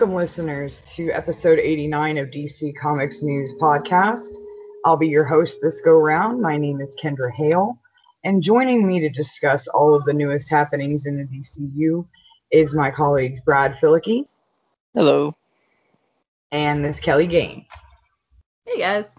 welcome listeners to episode 89 of DC Comics News Podcast. I'll be your host this go round. My name is Kendra Hale, and joining me to discuss all of the newest happenings in the DCU is my colleagues Brad Filicki. Hello. And Miss Kelly Gain. Hey guys.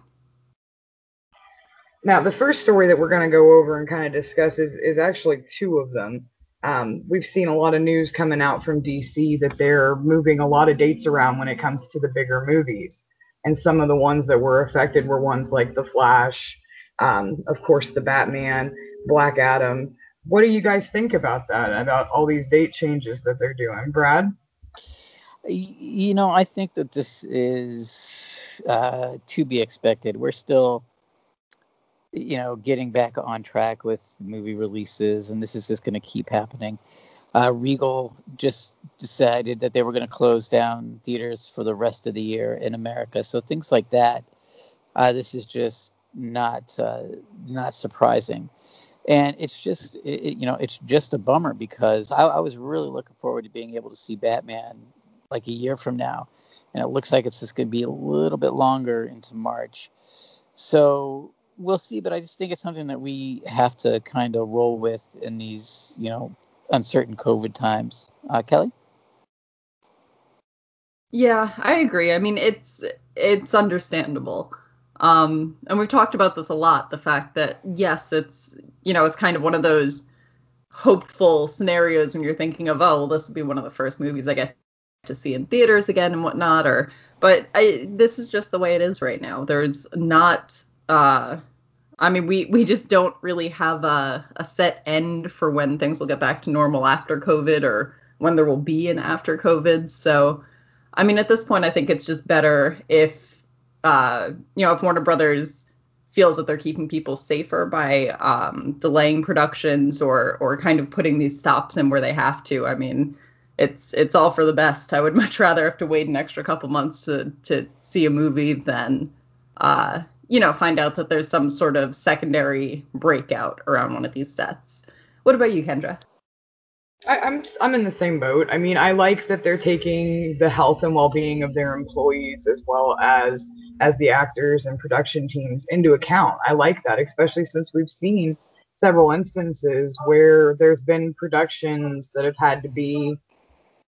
Now, the first story that we're going to go over and kind of discuss is, is actually two of them. Um, we've seen a lot of news coming out from DC that they're moving a lot of dates around when it comes to the bigger movies. And some of the ones that were affected were ones like The Flash, um, of course, The Batman, Black Adam. What do you guys think about that, about all these date changes that they're doing? Brad? You know, I think that this is uh, to be expected. We're still you know, getting back on track with movie releases, and this is just going to keep happening. Uh, Regal just decided that they were going to close down theaters for the rest of the year in America. So things like that, uh, this is just not uh, not surprising, and it's just it, you know it's just a bummer because I, I was really looking forward to being able to see Batman like a year from now, and it looks like it's just going to be a little bit longer into March. So we'll see, but I just think it's something that we have to kind of roll with in these, you know, uncertain COVID times. Uh, Kelly? Yeah, I agree. I mean, it's it's understandable. Um, and we've talked about this a lot. The fact that yes, it's you know, it's kind of one of those hopeful scenarios when you're thinking of, oh, well, this will be one of the first movies I get to see in theaters again and whatnot. Or, but I, this is just the way it is right now. There's not uh, I mean, we we just don't really have a, a set end for when things will get back to normal after COVID or when there will be an after COVID. So, I mean, at this point, I think it's just better if, uh, you know, if Warner Brothers feels that they're keeping people safer by um, delaying productions or or kind of putting these stops in where they have to. I mean, it's it's all for the best. I would much rather have to wait an extra couple months to to see a movie than uh, you know, find out that there's some sort of secondary breakout around one of these sets. What about you, Kendra? I, am I'm, I'm in the same boat. I mean, I like that they're taking the health and well-being of their employees as well as as the actors and production teams into account. I like that, especially since we've seen several instances where there's been productions that have had to be,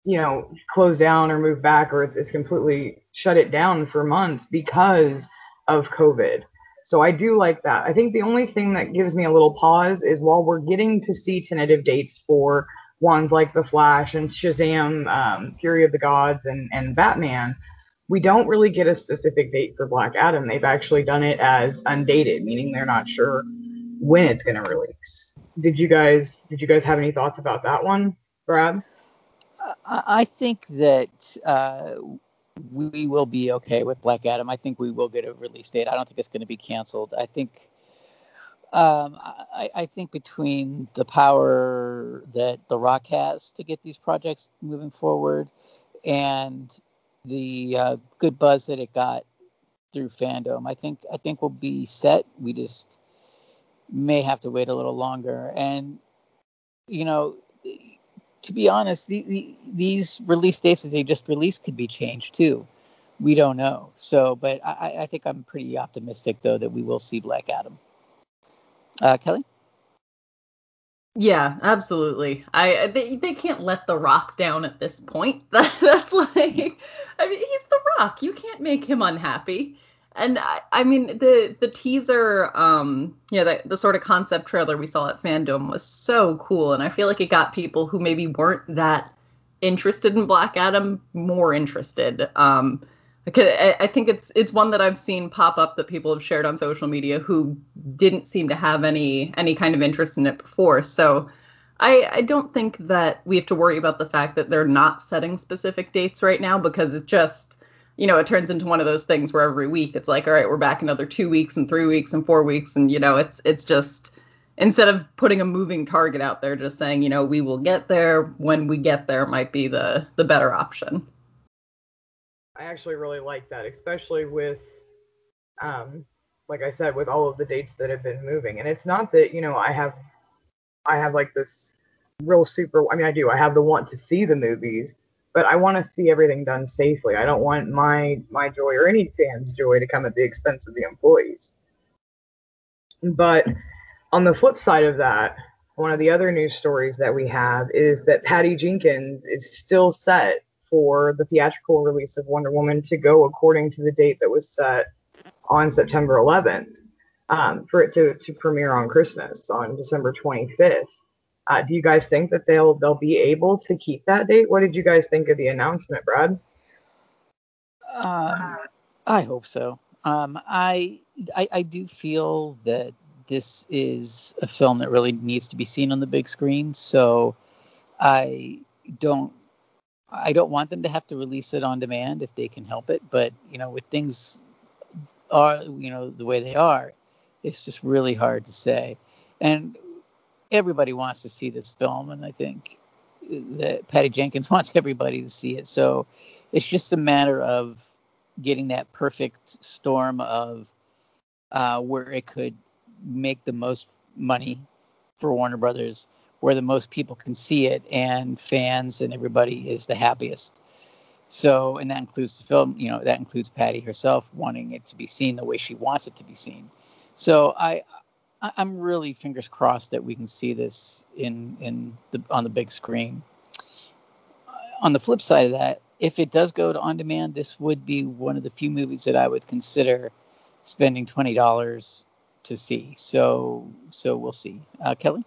you know, closed down or moved back, or it's, it's completely shut it down for months because of COVID. So I do like that. I think the only thing that gives me a little pause is while we're getting to see tentative dates for ones like The Flash and Shazam, um, Fury of the Gods, and, and Batman, we don't really get a specific date for Black Adam. They've actually done it as undated, meaning they're not sure when it's going to release. Did you guys did you guys have any thoughts about that one, Brad? I think that uh, we will be okay with Black Adam. I think we will get a release date. I don't think it's going to be canceled. I think um, I, I, think between the power that The Rock has to get these projects moving forward and the uh, good buzz that it got through FanDome, I think I think we'll be set. We just may have to wait a little longer. And you know, to be honest, the, the, these release dates that they just released could be changed too. We don't know. So, but I, I think I'm pretty optimistic though that we will see Black Adam. Uh, Kelly. Yeah, absolutely. I they, they can't let the Rock down at this point. That, that's like, I mean, he's the Rock. You can't make him unhappy. And I, I mean the the teaser, um, yeah, the, the sort of concept trailer we saw at FanDome was so cool, and I feel like it got people who maybe weren't that interested in Black Adam more interested. Um, I, I think it's it's one that I've seen pop up that people have shared on social media who didn't seem to have any any kind of interest in it before. So I, I don't think that we have to worry about the fact that they're not setting specific dates right now because it just you know, it turns into one of those things where every week it's like, all right, we're back another two weeks and three weeks and four weeks, and you know, it's it's just instead of putting a moving target out there, just saying, you know, we will get there when we get there might be the the better option. I actually really like that, especially with, um, like I said, with all of the dates that have been moving, and it's not that you know I have, I have like this real super. I mean, I do. I have the want to see the movies, but I want to see everything done safely. I don't want my my joy or any fan's joy to come at the expense of the employees. But on the flip side of that, one of the other news stories that we have is that Patty Jenkins is still set for the theatrical release of Wonder Woman to go according to the date that was set on September 11th um, for it to, to premiere on Christmas on December 25th. Uh, do you guys think that they'll they'll be able to keep that date? What did you guys think of the announcement, Brad? Um, I hope so. Um, I, I I do feel that this is a film that really needs to be seen on the big screen. So I don't I don't want them to have to release it on demand if they can help it. But you know, with things are you know the way they are, it's just really hard to say. And everybody wants to see this film, and I think that Patty Jenkins wants everybody to see it. So it's just a matter of getting that perfect storm of uh, where it could make the most money for Warner Brothers, where the most people can see it, and fans and everybody is the happiest. So, and that includes the film, you know, that includes Patty herself wanting it to be seen the way she wants it to be seen. So I, I'm really fingers crossed that we can see this in in the on the big screen. On the flip side of that, if it does go to on demand, this would be one of the few movies that I would consider spending twenty dollars to see. So so we'll see. Uh, Kelly.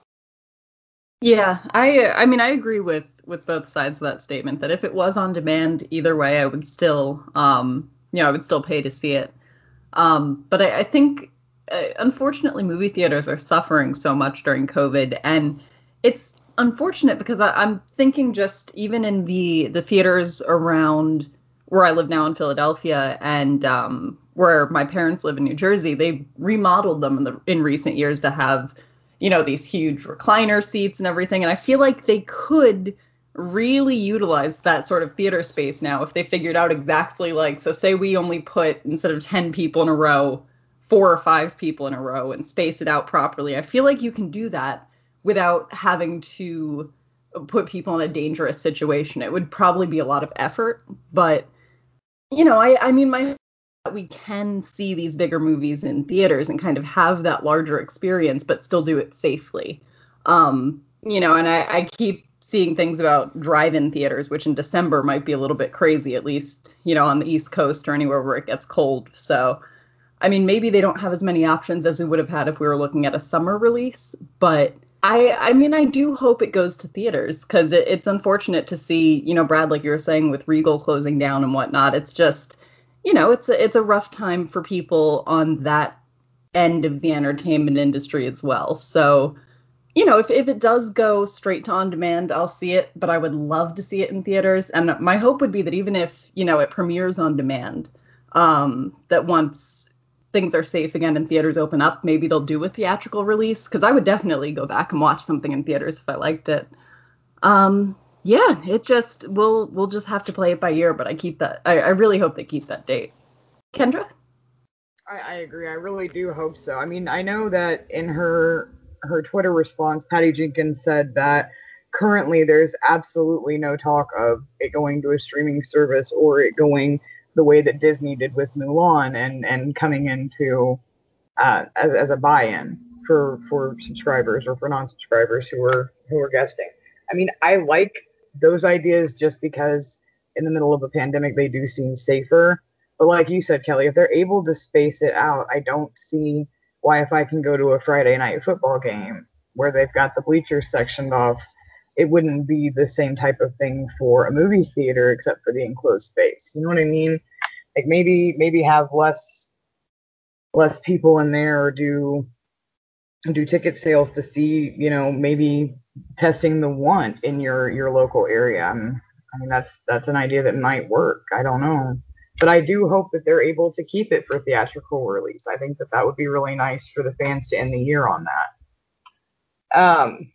Yeah, I I mean I agree with with both sides of that statement that if it was on demand either way I would still um you know I would still pay to see it. Um but I, I think uh, unfortunately movie theaters are suffering so much during COVID and it's unfortunate because I, I'm thinking just even in the the theaters around where I live now in Philadelphia and um, where my parents live in New Jersey, they remodeled them in, the, in recent years to have, you know, these huge recliner seats and everything. And I feel like they could really utilize that sort of theater space now if they figured out exactly like, so say we only put instead of 10 people in a row, four or five people in a row and space it out properly. I feel like you can do that without having to put people in a dangerous situation. It would probably be a lot of effort, but you know, I I mean my we can see these bigger movies in theaters and kind of have that larger experience but still do it safely. Um, you know, and I, I keep seeing things about drive-in theaters, which in December might be a little bit crazy, at least, you know, on the East Coast or anywhere where it gets cold. So I mean, maybe they don't have as many options as we would have had if we were looking at a summer release, but I, I mean, I do hope it goes to theaters because it, it's unfortunate to see, you know, Brad, like you were saying, with Regal closing down and whatnot. It's just, you know, it's a, it's a rough time for people on that end of the entertainment industry as well. So, you know, if, if it does go straight to on demand, I'll see it, but I would love to see it in theaters. And my hope would be that even if, you know, it premieres on demand, um, that once things are safe again and theaters open up, maybe they'll do a theatrical release because I would definitely go back and watch something in theaters if I liked it. Um, yeah, it just we'll we'll just have to play it by ear, but I keep that. I, I really hope they keep that date. Kendra. I, I agree. I really do hope so. I mean, I know that in her her Twitter response, Patty Jenkins said that currently there's absolutely no talk of it going to a streaming service or it going the way that Disney did with Mulan and and coming into uh, as, as a buy-in for for subscribers or for non-subscribers who were who were guesting. I mean, I like those ideas just because in the middle of a pandemic they do seem safer. But like you said, Kelly, if they're able to space it out, I don't see why if I can go to a Friday night football game where they've got the bleachers sectioned off it wouldn't be the same type of thing for a movie theater except for the enclosed space. You know what I mean? Like maybe maybe have less less people in there or do do ticket sales to see, you know, maybe testing the want in your your local area. I'm, I mean that's that's an idea that might work. I don't know. But I do hope that they're able to keep it for theatrical release. I think that that would be really nice for the fans to end the year on that. Um,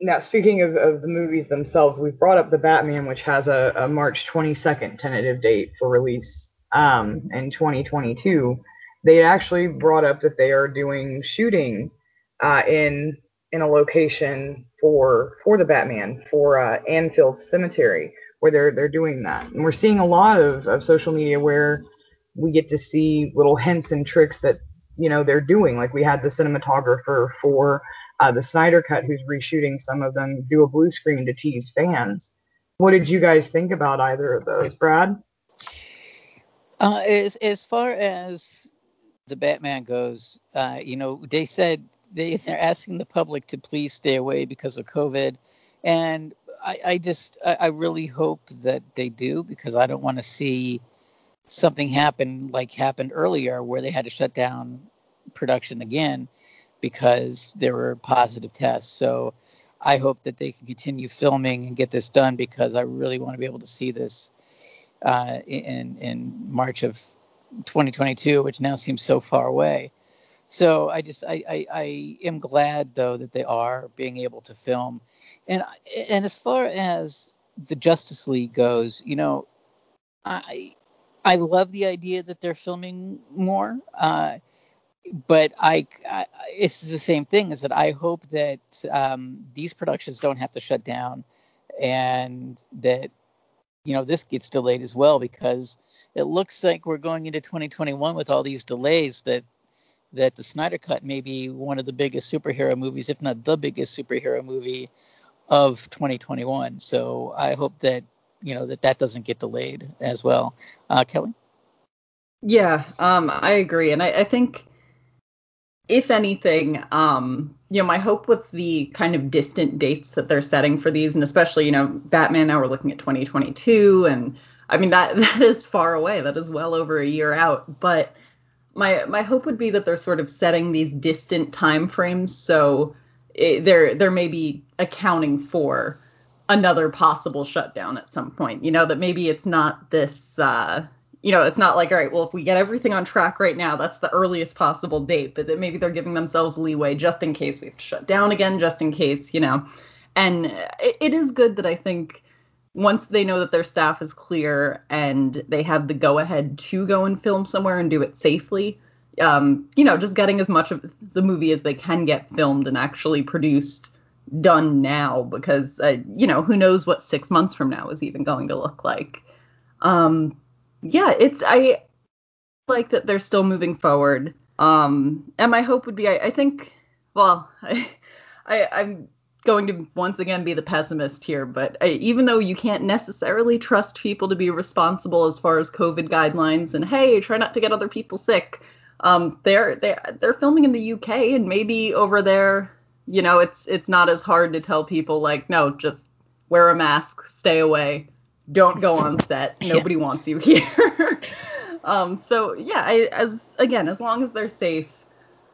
now, speaking of, of the movies themselves, we've brought up the Batman, which has a, a March 22nd tentative date for release um, in 2022. They actually brought up that they are doing shooting uh, in in a location for for the Batman for uh, Anfield Cemetery, where they're they're doing that. And we're seeing a lot of, of social media where we get to see little hints and tricks that you know they're doing. Like we had the cinematographer for uh, the Snyder Cut who's reshooting some of them do a blue screen to tease fans. What did you guys think about either of those, Brad? Uh, as as far as the Batman goes, uh, you know, they said they they're asking the public to please stay away because of COVID, and I, I just I, I really hope that they do because I don't want to see something happen like happened earlier where they had to shut down production again because there were positive tests. So I hope that they can continue filming and get this done because I really want to be able to see this uh, in in March of 2022, which now seems so far away. So I just I, I, I am glad though that they are being able to film, and and as far as the Justice League goes, you know, I I love the idea that they're filming more. Uh, but I, I, it's the same thing is that I hope that um, these productions don't have to shut down and that you know this gets delayed as well because it looks like we're going into 2021 with all these delays that that the Snyder Cut may be one of the biggest superhero movies, if not the biggest superhero movie of 2021. So I hope that you know that that doesn't get delayed as well. Uh, Kelly. Yeah, um, I agree, and I, I think if anything, um, you know, my hope with the kind of distant dates that they're setting for these, and especially, you know, Batman now we're looking at 2022, and I mean that that is far away. That is well over a year out. But my my hope would be that they're sort of setting these distant time frames, so it, they're they're maybe accounting for another possible shutdown at some point. You know, that maybe it's not this. Uh, you know, it's not like, all right, well, if we get everything on track right now, that's the earliest possible date, but that maybe they're giving themselves leeway just in case we have to shut down again, just in case, you know. And it, it is good that I think once they know that their staff is clear and they have the go ahead to go and film somewhere and do it safely, um, you know, just getting as much of the movie as they can get filmed and actually produced done now because, uh, you know, who knows what six months from now is even going to look like. Um, yeah, it's I like that they're still moving forward. Um, and my hope would be, I, I think, well, I, I, I'm going to once again be the pessimist here, but I, even though you can't necessarily trust people to be responsible as far as COVID guidelines and hey, try not to get other people sick, um, they're they're they're filming in the UK and maybe over there, you know, it's it's not as hard to tell people like no, just wear a mask, stay away, don't go on set. Nobody yeah. wants you here. um, so yeah, I, as again, as long as they're safe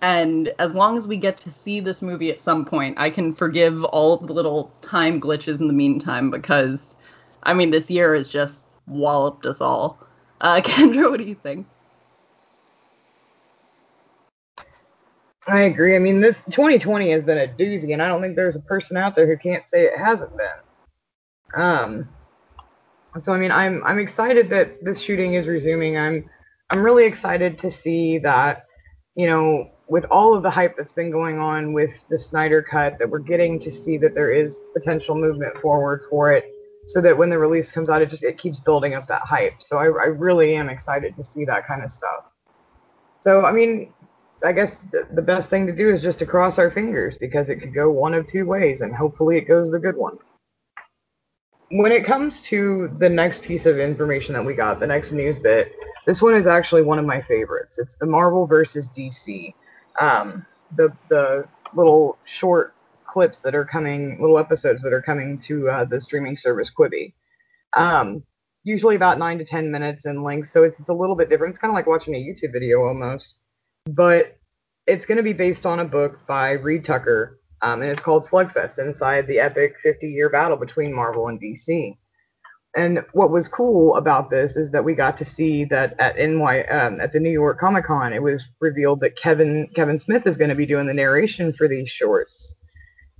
and as long as we get to see this movie at some point, I can forgive all the little time glitches in the meantime because, I mean, this year has just walloped us all. Uh, Kendra, what do you think? I agree. I mean, this 2020 has been a doozy, and I don't think there's a person out there who can't say it hasn't been. Um, so I mean, I'm I'm excited that this shooting is resuming. I'm I'm really excited to see that, you know, with all of the hype that's been going on with the Snyder cut, that we're getting to see that there is potential movement forward for it, so that when the release comes out, it just it keeps building up that hype. So I, I really am excited to see that kind of stuff. So I mean, I guess the, the best thing to do is just to cross our fingers because it could go one of two ways, and hopefully it goes the good one when it comes to the next piece of information that we got, the next news bit, this one is actually one of my favorites. It's the Marvel versus DC. Um, the the little short clips that are coming, little episodes that are coming to uh, the streaming service Quibi. Um, usually about nine to ten minutes in length, so it's it's a little bit different. It's kind of like watching a YouTube video almost, but it's going to be based on a book by Reed Tucker um, and it's called Slugfest inside the epic 50 year battle between Marvel and DC. And what was cool about this is that we got to see that at NY um, at the New York Comic Con, it was revealed that Kevin Kevin Smith is going to be doing the narration for these shorts,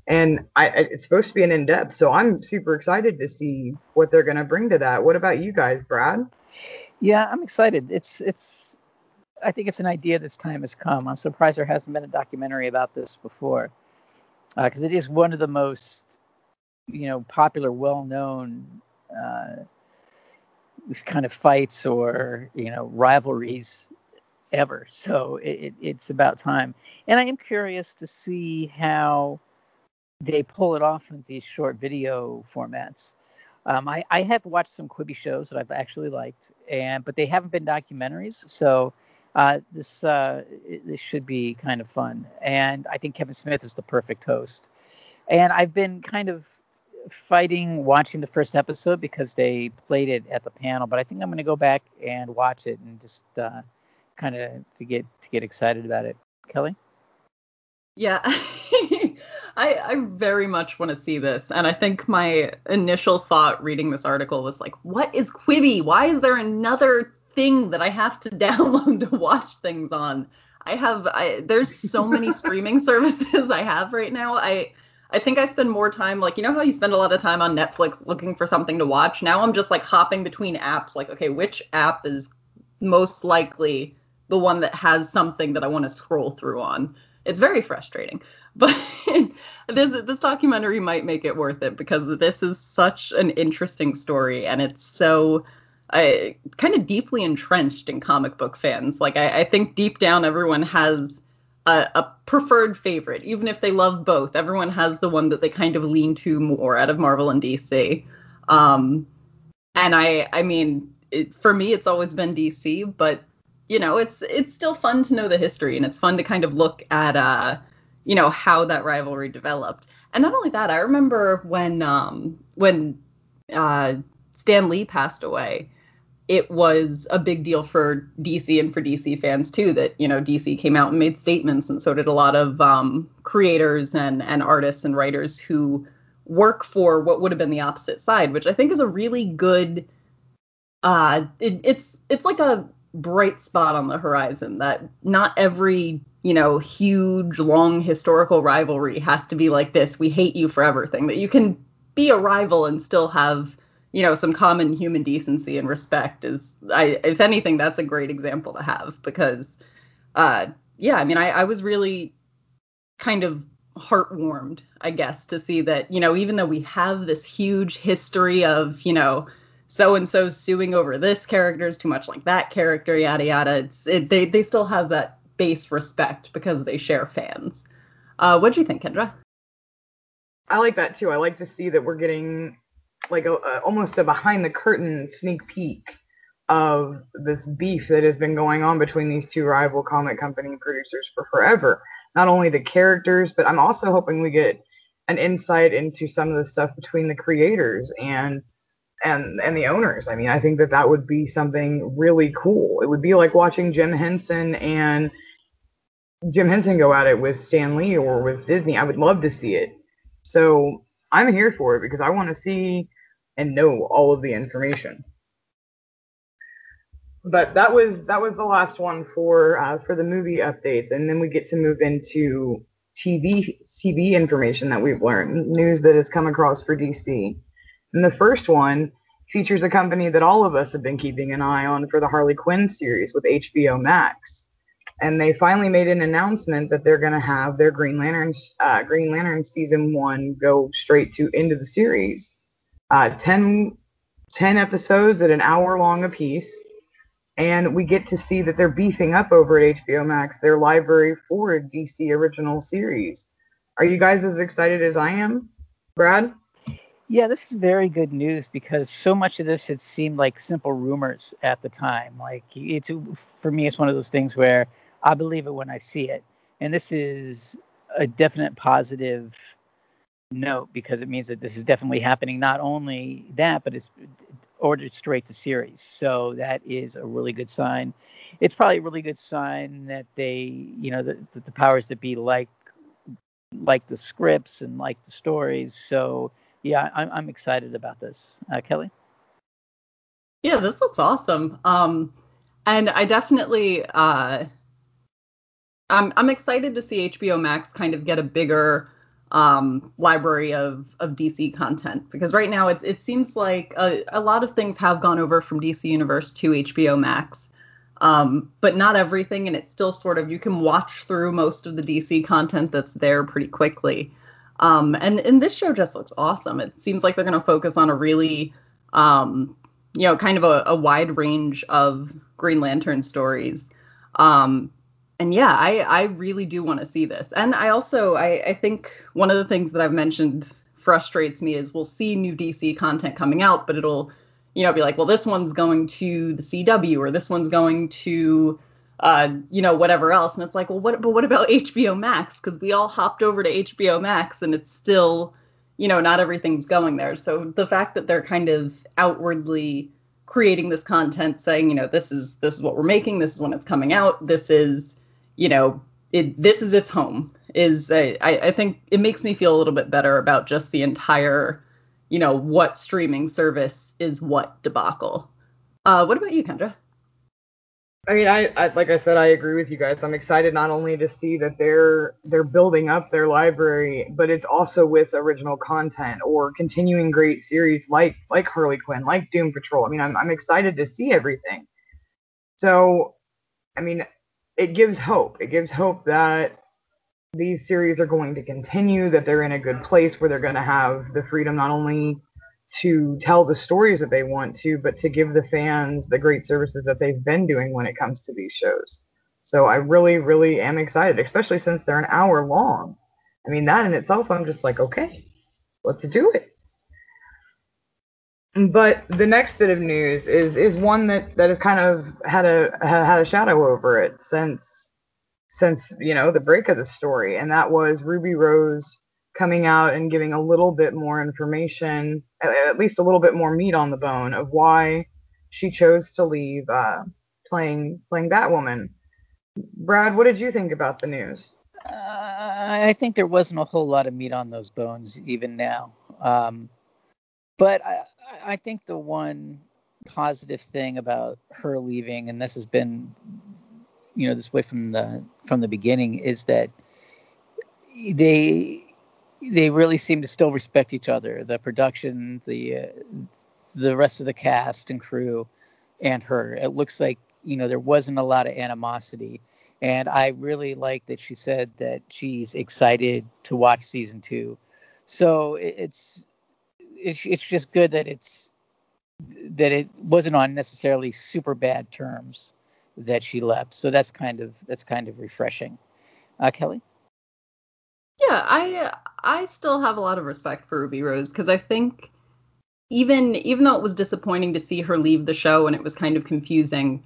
and I, it's supposed to be an in depth. So I'm super excited to see what they're going to bring to that. What about you guys, Brad? Yeah, I'm excited. It's it's I think it's an idea this time has come. I'm surprised there hasn't been a documentary about this before because uh, it is one of the most you know popular, well-known uh, kind of fights or you know rivalries ever. So it, it, it's about time. And I am curious to see how they pull it off in these short video formats. Um, I, I have watched some Quibi shows that I've actually liked, and but they haven't been documentaries. So uh, this uh, this should be kind of fun. And I think Kevin Smith is the perfect host. And I've been kind of fighting watching the first episode because they played it at the panel, but I think I'm going to go back and watch it and just uh, kind of to get to get excited about it. Kelly? Yeah. I, I very much want to see this. And I think my initial thought reading this article was like, what is Quibi? Why is there another thing that I have to download to watch things on? I have I there's so many streaming services I have right now. I I think I spend more time like you know how you spend a lot of time on Netflix looking for something to watch. Now I'm just like hopping between apps like okay, which app is most likely the one that has something that I want to scroll through on. It's very frustrating. But this this documentary might make it worth it because this is such an interesting story and it's so I kind of deeply entrenched in comic book fans. Like I, I think deep down everyone has a, a, preferred favorite, even if they love both. Everyone has the one that they kind of lean to more out of Marvel and DC. Um, and I, I mean, it, for me, it's always been DC, but you know, it's it's still fun to know the history, and it's fun to kind of look at, uh, you know, how that rivalry developed. And not only that, I remember when um, when uh, Stan Lee passed away it was a big deal for DC and for DC fans too that you know DC came out and made statements and so did a lot of um, creators and and artists and writers who work for what would have been the opposite side, which I think is a really good. Uh, it, it's it's like a bright spot on the horizon that not every you know huge long historical rivalry has to be like this. We hate you forever thing. That you can be a rival and still have you know some common human decency and respect is I if anything that's a great example to have because uh yeah I mean I, I was really kind of heartwarmed I guess to see that you know even though we have this huge history of you know so and so suing over this character is too much like that character yada yada it's it, they they still have that base respect because they share fans. Uh what do you think Kendra? I like that too. I like to see that we're getting like a, a, almost a behind the curtain sneak peek of this beef that has been going on between these two rival comic company producers for forever. Not only the characters, but I'm also hoping we get an insight into some of the stuff between the creators and and and the owners. I mean, I think that that would be something really cool. It would be like watching Jim Henson and Jim Henson go at it with Stan Lee or with Disney. I would love to see it. So I'm here for it because I want to see and know all of the information. But that was that was the last one for uh, for the movie updates, and then we get to move into TV TV information that we've learned, news that has come across for DC. And the first one features a company that all of us have been keeping an eye on for the Harley Quinn series with HBO Max. And they finally made an announcement that they're going to have their Green Lantern uh, Green Lantern season one go straight to into the series uh, 10, 10 episodes at an hour long apiece. And we get to see that they're beefing up over at HBO Max their library for DC original series. Are you guys as excited as I am, Brad? Yeah, this is very good news because so much of this had seemed like simple rumors at the time. Like it's for me, it's one of those things where I believe it when I see it, and this is a definite positive note because it means that this is definitely happening. Not only that, but it's ordered straight to series. So that is a really good sign. It's probably a really good sign that they, you know, that the, the powers that be like like the scripts and like the stories. So yeah, I'm, I'm excited about this. Uh, Kelly. Yeah, this looks awesome. Um, and I definitely, uh, I'm I'm excited to see HBO Max kind of get a bigger um, library of of DC content because right now it's it seems like a, a lot of things have gone over from DC Universe to HBO Max, um, but not everything, and it's still sort of you can watch through most of the DC content that's there pretty quickly. Um, and and this show just looks awesome. It seems like they're going to focus on a really um, you know, kind of a, a wide range of Green Lantern stories. Um, and yeah, I, I really do want to see this. And I also, I, I think one of the things that I've mentioned frustrates me is we'll see new DC content coming out, but it'll, you know, be like, well, this one's going to the CW or this one's going to, uh, you know, whatever else. And it's like, well, what, but what about HBO Max? Because we all hopped over to HBO Max and it's still, you know, not everything's going there. So the fact that they're kind of outwardly creating this content saying, you know, this is this is what we're making, this is when it's coming out, this is, you know, it, this is its home is I, I think it makes me feel a little bit better about just the entire, you know, what streaming service is what debacle. Uh, what about you, Kendra? I mean, I, I, like I said, I agree with you guys. I'm excited not only to see that they're they're building up their library, but it's also with original content or continuing great series like like Harley Quinn, like Doom Patrol. I mean, I'm I'm excited to see everything. So, I mean, it gives hope. It gives hope that these series are going to continue, that they're in a good place where they're going to have the freedom not only to tell the stories that they want to, but to give the fans the great services that they've been doing when it comes to these shows. So I really, really am excited, especially since they're an hour long. I mean, that in itself, I'm just like, okay, let's do it. But the next bit of news is is one that that has kind of had a had a shadow over it since since you know the break of the story, and that was Ruby Rose coming out and giving a little bit more information, at least a little bit more meat on the bone of why she chose to leave uh, playing playing Batwoman. Brad, what did you think about the news? Uh, I think there wasn't a whole lot of meat on those bones even now. Um, but I, I think the one positive thing about her leaving, and this has been, you know, this way from the from the beginning, is that they they really seem to still respect each other. The production, the uh, the rest of the cast and crew, and her. It looks like you know there wasn't a lot of animosity, and I really like that she said that she's excited to watch season two. So it's it's it's just good that it's that it wasn't on necessarily super bad terms that she left. So that's kind of that's kind of refreshing. Uh, Kelly. Yeah, I I still have a lot of respect for Ruby Rose because I think even even though it was disappointing to see her leave the show and it was kind of confusing,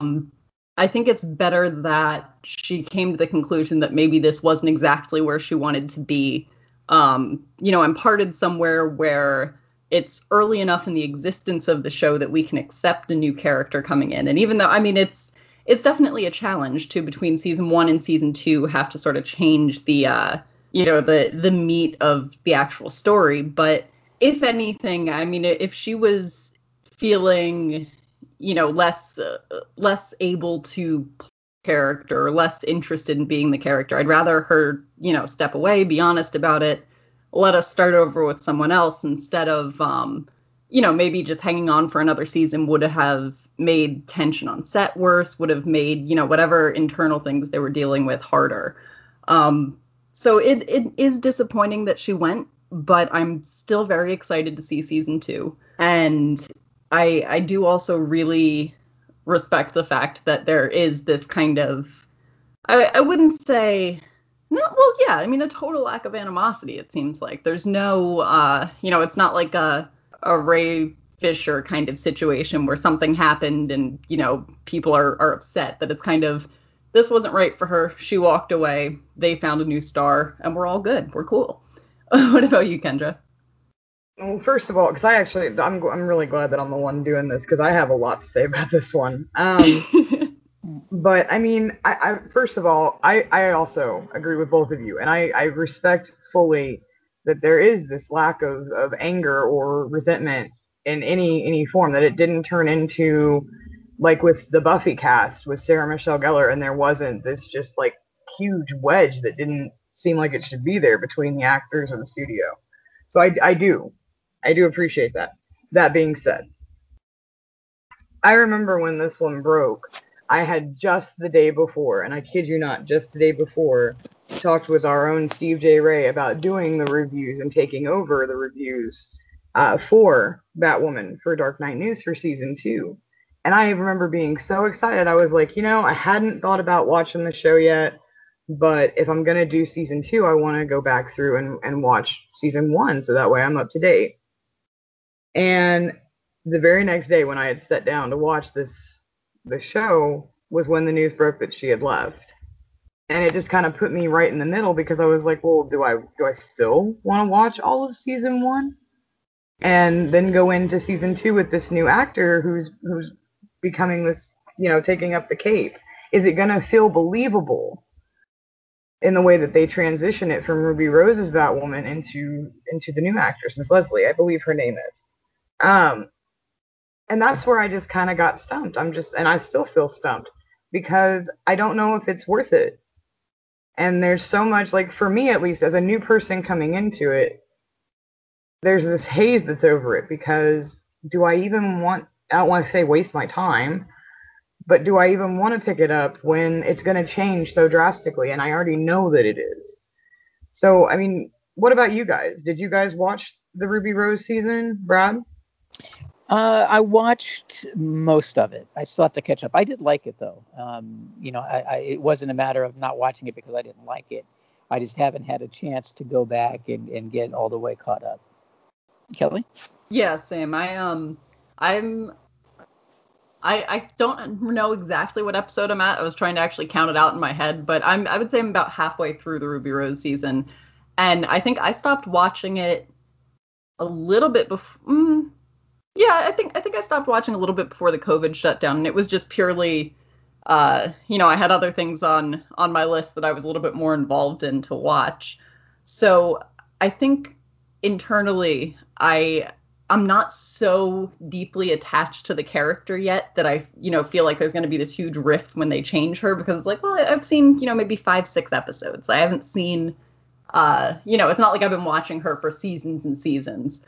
um, I think it's better that she came to the conclusion that maybe this wasn't exactly where she wanted to be. Um, you know, I'm parted somewhere where it's early enough in the existence of the show that we can accept a new character coming in. And even though I mean it's it's definitely a challenge to between season one and season two have to sort of change the uh, you know the the meat of the actual story. But if anything, I mean, if she was feeling you know less uh, less able to character or less interested in being the character i'd rather her you know step away be honest about it let us start over with someone else instead of um you know, maybe just hanging on for another season would have made tension on set worse, would have made, you know, whatever internal things they were dealing with harder. Um, so it, it is disappointing that she went, but I'm still very excited to see season two. And I I do also really respect the fact that there is this kind of I, I wouldn't say no well yeah I mean a total lack of animosity it seems like there's no uh you know it's not like a a Ray Fisher kind of situation where something happened and you know people are are upset that it's kind of this wasn't right for her. She walked away. They found a new star, and we're all good. We're cool. what about you, Kendra? Well, first of all, because I actually, I'm, I'm really glad that I'm the one doing this because I have a lot to say about this one. Um, but I mean, I, I, first of all, I, I also agree with both of you, and I, I respect fully that there is this lack of, of anger or resentment in any any form that it didn't turn into like with the Buffy cast with Sarah Michelle Gellar and there wasn't this just like huge wedge that didn't seem like it should be there between the actors or the studio. So I, I do. I do appreciate that. That being said, I remember when this one broke, I had just the day before, and I kid you not, just the day before, talked with our own Steve J. Ray about doing the reviews and taking over the reviews uh, for Batwoman for Dark Knight News for season two. And I remember being so excited. I was like, you know, I hadn't thought about watching the show yet, but if I'm going to do season two, I want to go back through and, and watch season one so that way I'm up to date. And the very next day when I had sat down to watch this the show was when the news broke that she had left. And it just kind of put me right in the middle because I was like, well, do I do I still want to watch all of season 1? And then go into season 2 with this new actor who's who's becoming this, you know, taking up the cape. Is it going to feel believable in the way that they transition it from Ruby Rose's Batwoman into into the new actress, Miss Leslie, I believe her name is. Um, and that's where I just kind of got stumped. I'm just, and I still feel stumped because I don't know if it's worth it. And there's so much, like for me at least, as a new person coming into it, there's this haze that's over it because do I even want, I don't want to say waste my time, but do I even want to pick it up when it's going to change so drastically and I already know that it is? So, I mean, what about you guys? Did you guys watch the Ruby Rose season, Brad? Uh, I watched most of it. I still have to catch up. I did like it though. Um, you know, I, I, it wasn't a matter of not watching it because I didn't like it. I just haven't had a chance to go back and, and get all the way caught up. Kelly? Yeah, same. I um, I'm. I, I don't know exactly what episode I'm at. I was trying to actually count it out in my head, but I'm I would say I'm about halfway through the Ruby Rose season, and I think I stopped watching it a little bit before. Mm, yeah, I think I think I stopped watching a little bit before the COVID shutdown, and it was just purely, uh, you know, I had other things on on my list that I was a little bit more involved in to watch. So I think internally, I I'm not so deeply attached to the character yet that I, you know, feel like there's going to be this huge rift when they change her because it's like, well, I've seen, you know, maybe five, six episodes. I haven't seen, uh, you know, it's not like I've been watching her for seasons and seasons.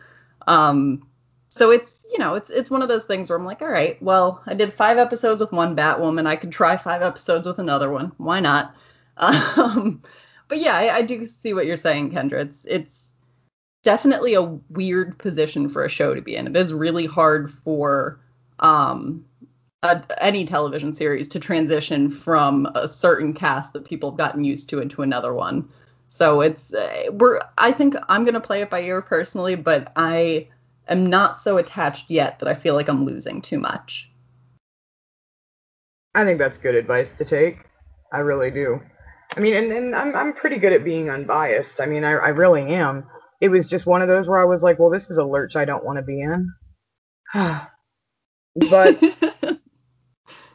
Um, so it's you know it's it's one of those things where I'm like, all right, well, I did five episodes with one Batwoman, I could try five episodes with another one. Why not? Um, but yeah, I, I do see what you're saying, Kendra. It's it's definitely a weird position for a show to be in. It is really hard for um, a, any television series to transition from a certain cast that people have gotten used to into another one. So it's uh, we're I think I'm gonna play it by ear personally, but I am not so attached yet that I feel like I'm losing too much. I think that's good advice to take. I really do. I mean, and, and I'm I'm pretty good at being unbiased. I mean, I, I really am. It was just one of those where I was like, well, this is a lurch I don't want to be in. but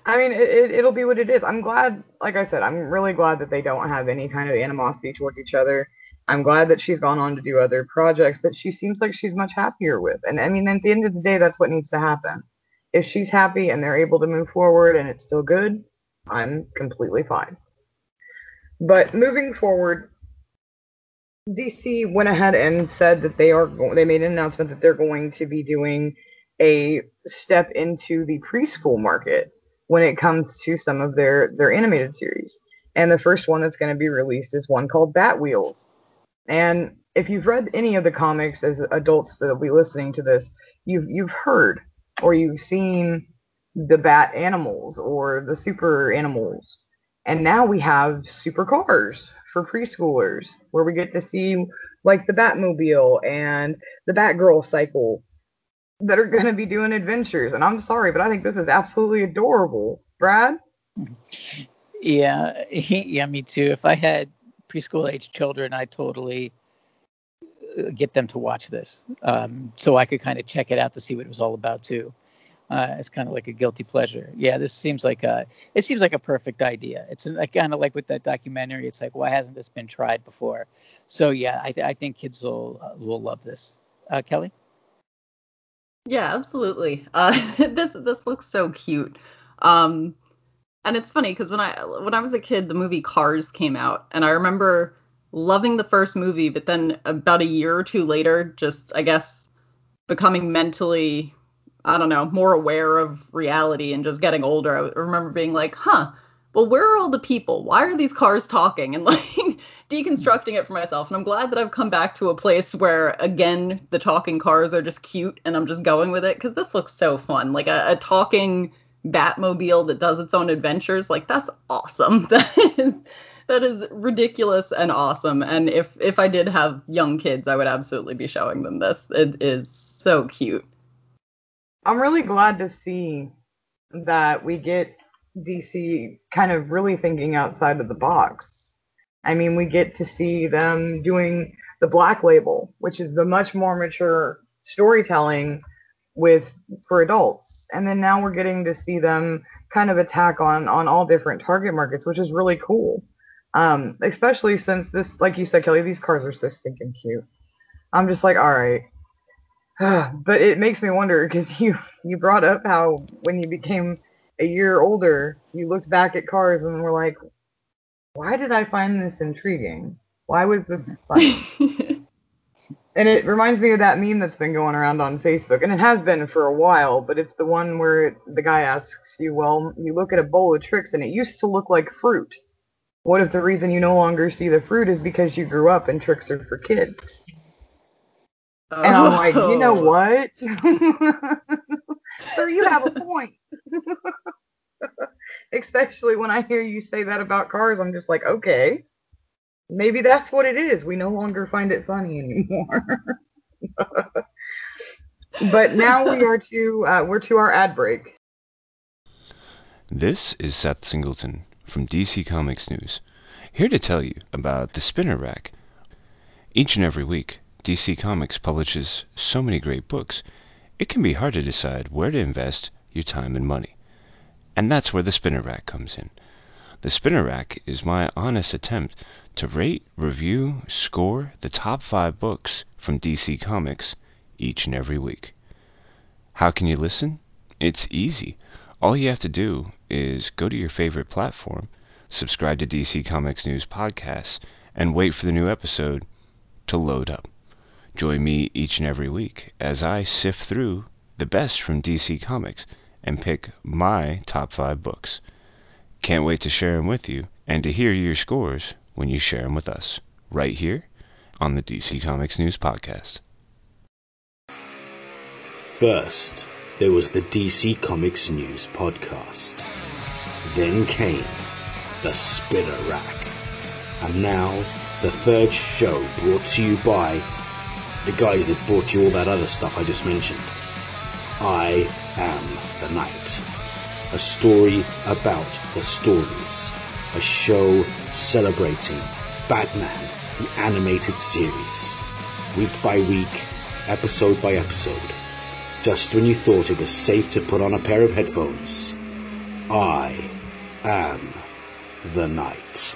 I mean, it, it, will be what it is. I'm glad, like I said, I'm really glad that they don't have any kind of animosity towards each other. I'm glad that she's gone on to do other projects that she seems like she's much happier with. And I mean, at the end of the day, that's what needs to happen. If she's happy and they're able to move forward and it's still good, I'm completely fine. But moving forward, DC went ahead and said that they are go- they made an announcement that they're going to be doing a step into the preschool market when it comes to some of their their animated series. And the first one that's going to be released is one called Batwheels. And if you've read any of the comics as adults that'll be listening to this, you've you've heard or you've seen the bat animals or the super animals. And now we have super cars for preschoolers where we get to see like the Batmobile and the Batgirl cycle that are going to be doing adventures. And I'm sorry, but I think this is absolutely adorable. Brad? Yeah, yeah, me too. If I had preschool age children, I totally uh, get them to watch this, um, so I could kind of check it out to see what it was all about too. Uh, it's kind of like a guilty pleasure. Yeah, this seems like a it seems like a perfect idea. It's kind of like with that documentary. It's like why hasn't this been tried before? So yeah, I, th- I think kids will uh, will love this. Uh, Kelly. Yeah, absolutely. Uh, this this looks so cute. Um, and it's funny because when I when I was a kid, the movie Cars came out, and I remember loving the first movie, but then about a year or two later, just I guess becoming mentally, I don't know, more aware of reality and just getting older. I remember being like, huh, well, where are all the people? Why are these cars talking? And like deconstructing it for myself. And I'm glad that I've come back to a place where, again, the talking cars are just cute and I'm just going with it because this looks so fun. Like a, a talking Batmobile that does its own adventures. Like that's awesome. That is that is ridiculous and awesome. And if if I did have young kids, I would absolutely be showing them this. It is so cute. I'm really glad to see that we get DC kind of really thinking outside of the box. I mean, we get to see them doing the Black Label, which is the much more mature storytelling with for adults, and then now we're getting to see them kind of attack on on all different target markets, which is really cool. Um, especially since this, like you said, Kelly, these cars are so stinking cute. I'm just like, all right. but it makes me wonder because you you brought up how when you became a year older, you looked back at cars and were like, why did I find this intriguing? Why was this fun? and it reminds me of that meme that's been going around on Facebook, and it has been for a while, but it's the one where the guy asks you, well, you look at a bowl of Trix and it used to look like fruit. What if the reason you no longer see the fruit is because you grew up and Trix are for kids? Oh. And I'm like, you know oh. what? Sir, you have a point. Especially when I hear you say that about cars, I'm just like, okay, maybe that's what it is. We no longer find it funny anymore. but now we are to uh, we're to our ad break. This is Seth Singleton from DC Comics News, here to tell you about the Spinner Rack. Each and every week, DC Comics publishes so many great books, it can be hard to decide where to invest your time and money. And that's where the Spinner Rack comes in. The Spinner Rack is my honest attempt to rate, review, score the top five books from DC Comics each and every week. How can you listen? It's easy. All you have to do is go to your favorite platform, subscribe to DC Comics News Podcasts, and wait for the new episode to load up. Join me each and every week as I sift through the best from DC Comics and pick my top five books. Can't wait to share them with you and to hear your scores when you share them with us, right here on the DC Comics News Podcast. First, there was the DC Comics News Podcast. Then came the Spinner Rack. And now, the third show brought to you by the guys that brought you all that other stuff I just mentioned. I am the Night. A story about the stories. A show celebrating Batman, the animated series. Week by week, episode by episode. Just when you thought it was safe to put on a pair of headphones. I am the Night.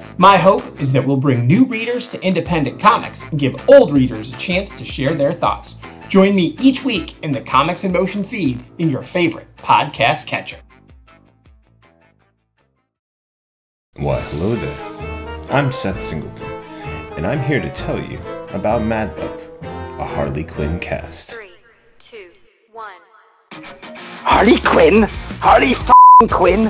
My hope is that we'll bring new readers to independent comics and give old readers a chance to share their thoughts. Join me each week in the Comics in Motion feed in your favorite podcast catcher. Why, hello there. I'm Seth Singleton, and I'm here to tell you about Mad Love, a Harley Quinn cast. Three, two, one. Harley Quinn? Harley Quinn?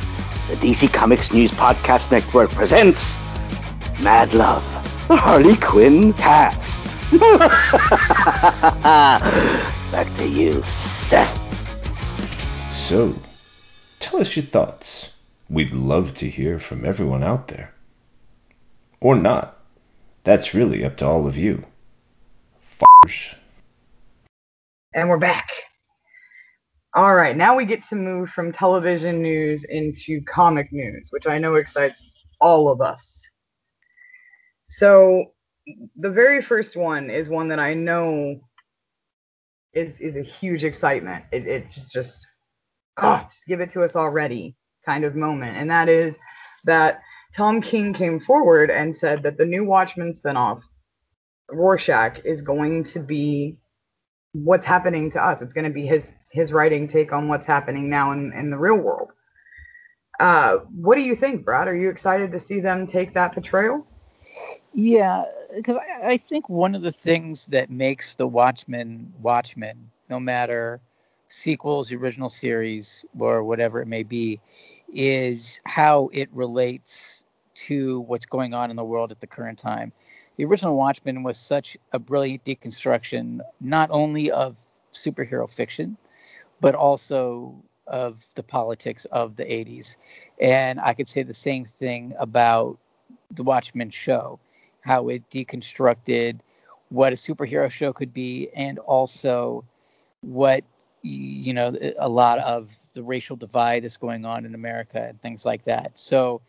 The DC Comics News Podcast Network presents Mad Love, the Harley Quinn cast. Back to you, Seth. So, tell us your thoughts. We'd love to hear from everyone out there. Or not. That's really up to all of you. F***ers. And we're back. All right, now we get to move from television news into comic news, which I know excites all of us. So, the very first one is one that I know is is a huge excitement. It, it's just, oh, just give it to us already kind of moment, and that is that Tom King came forward and said that the new Watchmen spinoff, Rorschach, is going to be what's happening to us. It's going to be his his writing take on what's happening now in, in the real world. Uh, what do you think, Brad? Are you excited to see them take that portrayal? Yeah, because I, I think one of the things that makes the Watchmen Watchmen, no matter sequels, original series, or whatever it may be, is how it relates to what's going on in the world at the current time. The original Watchmen was such a brilliant deconstruction, not only of superhero fiction, but also of the politics of the 80s. And I could say the same thing about the Watchmen show, how it deconstructed what a superhero show could be and also what you know a lot of the racial divide that's going on in America and things like that. So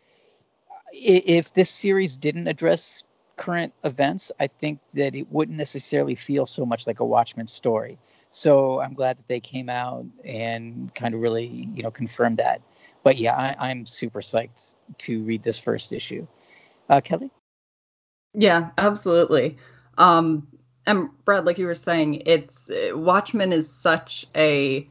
if this series didn't address current events, I think that it wouldn't necessarily feel so much like a Watchmen story. So I'm glad that they came out and kind of really, you know, confirmed that. But yeah, I, am super psyched to read this first issue. Uh, Kelly? Yeah, absolutely. Um, and Brad, like you were saying, it's Watchmen is such a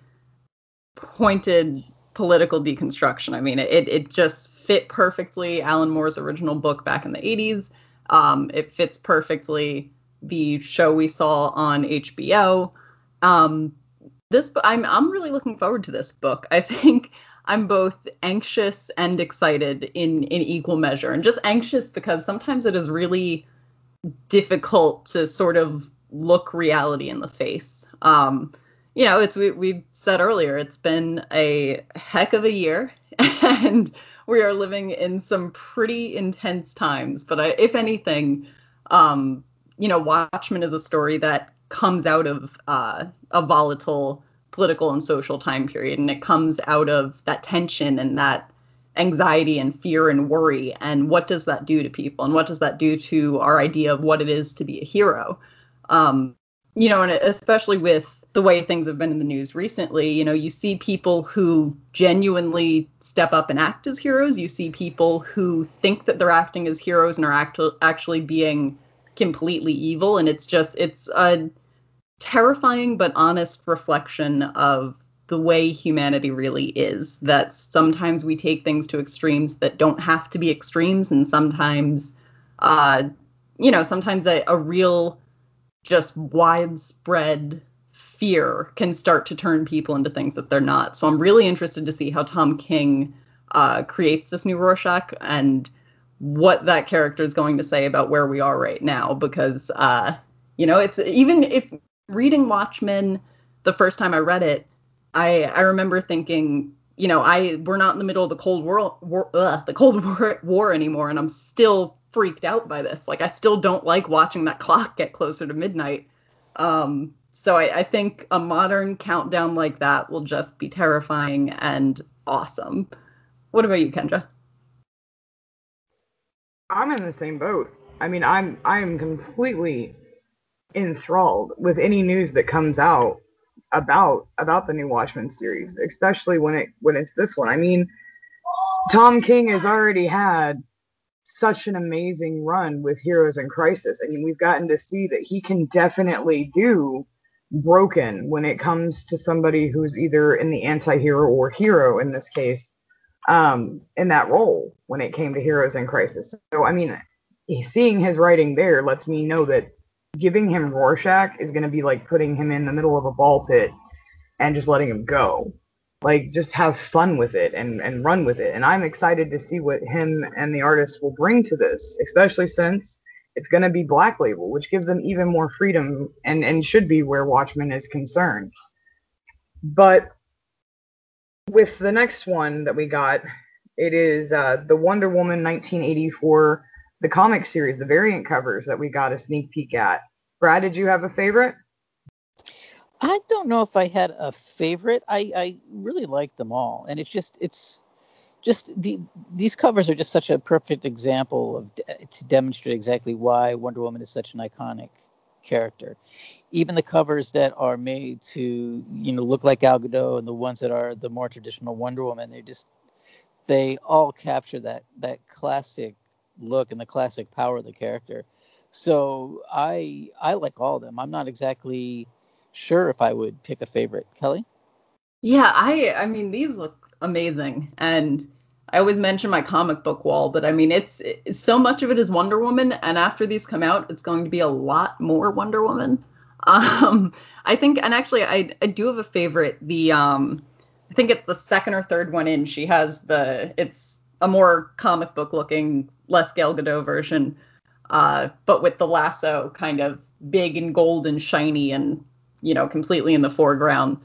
pointed political deconstruction. I mean, it it just fit perfectly Alan Moore's original book back in the 80s. Um, it fits perfectly the show we saw on HBO. Um, this I'm I'm really looking forward to this book. I think I'm both anxious and excited in in equal measure, and just anxious because sometimes it is really difficult to sort of look reality in the face. Um, you know, it's we we said earlier, it's been a heck of a year, and we are living in some pretty intense times. But I, if anything, um, you know, Watchmen is a story that comes out of uh, a volatile political and social time period, and it comes out of that tension and that anxiety and fear and worry. And what does that do to people? And what does that do to our idea of what it is to be a hero? Um, you know, and especially with the way things have been in the news recently, you know, you see people who genuinely step up and act as heroes. You see people who think that they're acting as heroes and are act- actually being completely evil. And it's just, it's a terrifying but honest reflection of the way humanity really is. That sometimes we take things to extremes that don't have to be extremes, and sometimes, uh, you know, sometimes a, a real, just widespread fear can start to turn people into things that they're not. So I'm really interested to see how Tom King uh, creates this new Rorschach and what that character is going to say about where we are right now. Because, uh, you know, it's even if reading Watchmen the first time I read it, I I remember thinking, you know, I we're not in the middle of the Cold War, war ugh, the Cold War, War anymore, and I'm still freaked out by this. Like I still don't like watching that clock get closer to midnight. Um, so I, I think a modern countdown like that will just be terrifying and awesome. What about you, Kendra? I'm in the same boat. I mean, I'm I'm completely enthralled with any news that comes out about about the new Watchmen series, especially when it when it's this one. I mean, Tom King has already had such an amazing run with Heroes in Crisis. I mean, we've gotten to see that he can definitely do broken when it comes to somebody who's either in the anti-hero or hero in this case um, in that role when it came to heroes in crisis. So i mean seeing his writing there lets me know that giving him rorschach is going to be like putting him in the middle of a ball pit and just letting him go. Like just have fun with it and and run with it. And i'm excited to see what him and the artist will bring to this especially since it's going to be Black Label, which gives them even more freedom and, and should be where Watchmen is concerned. But with the next one that we got, it is uh, the Wonder Woman 1984, the comic series, the variant covers that we got a sneak peek at. Brad, did you have a favorite? I don't know if I had a favorite. I, I really like them all, and it's just it's just the these covers are just such a perfect example of to demonstrate exactly why Wonder Woman is such an iconic character. Even the covers that are made to you know look like Gal Gadot and the ones that are the more traditional Wonder Woman, they just they all capture that that classic look and the classic power of the character. So I I like all of them. I'm not exactly sure if I would pick a favorite. Kelly? Yeah, I I mean these look amazing and I always mention my comic book wall, but I mean it's, it's so much of it is Wonder Woman and after these come out it's going to be a lot more Wonder Woman. Um I think and actually I I do have a favorite the um I think it's the second or third one in she has the it's a more comic book looking less Gal Gadot version uh but with the lasso kind of big and gold and shiny and you know, completely in the foreground.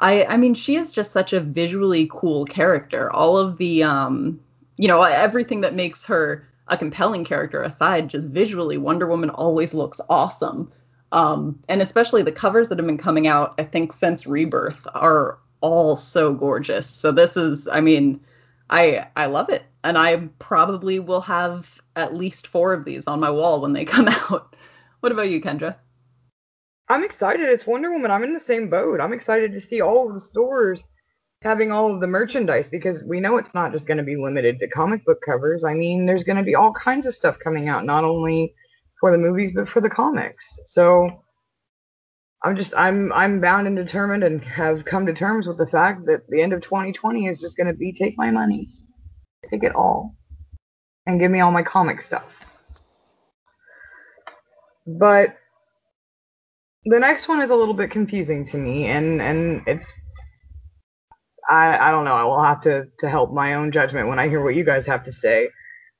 I I mean, she is just such a visually cool character. All of the um, you know, everything that makes her a compelling character aside, just visually, Wonder Woman always looks awesome. Um, and especially the covers that have been coming out, I think since Rebirth, are all so gorgeous. So this is, I mean, I I love it, and I probably will have at least four of these on my wall when they come out. What about you, Kendra? I'm excited. It's Wonder Woman. I'm in the same boat. I'm excited to see all of the stores having all of the merchandise because we know it's not just going to be limited to comic book covers. I mean, there's going to be all kinds of stuff coming out, not only for the movies but for the comics. So I'm just I'm I'm bound and determined and have come to terms with the fact that the end of 2020 is just going to be take my money, take it all, and give me all my comic stuff. But the next one is a little bit confusing to me, and and it's I I don't know. I will have to to help my own judgment when I hear what you guys have to say.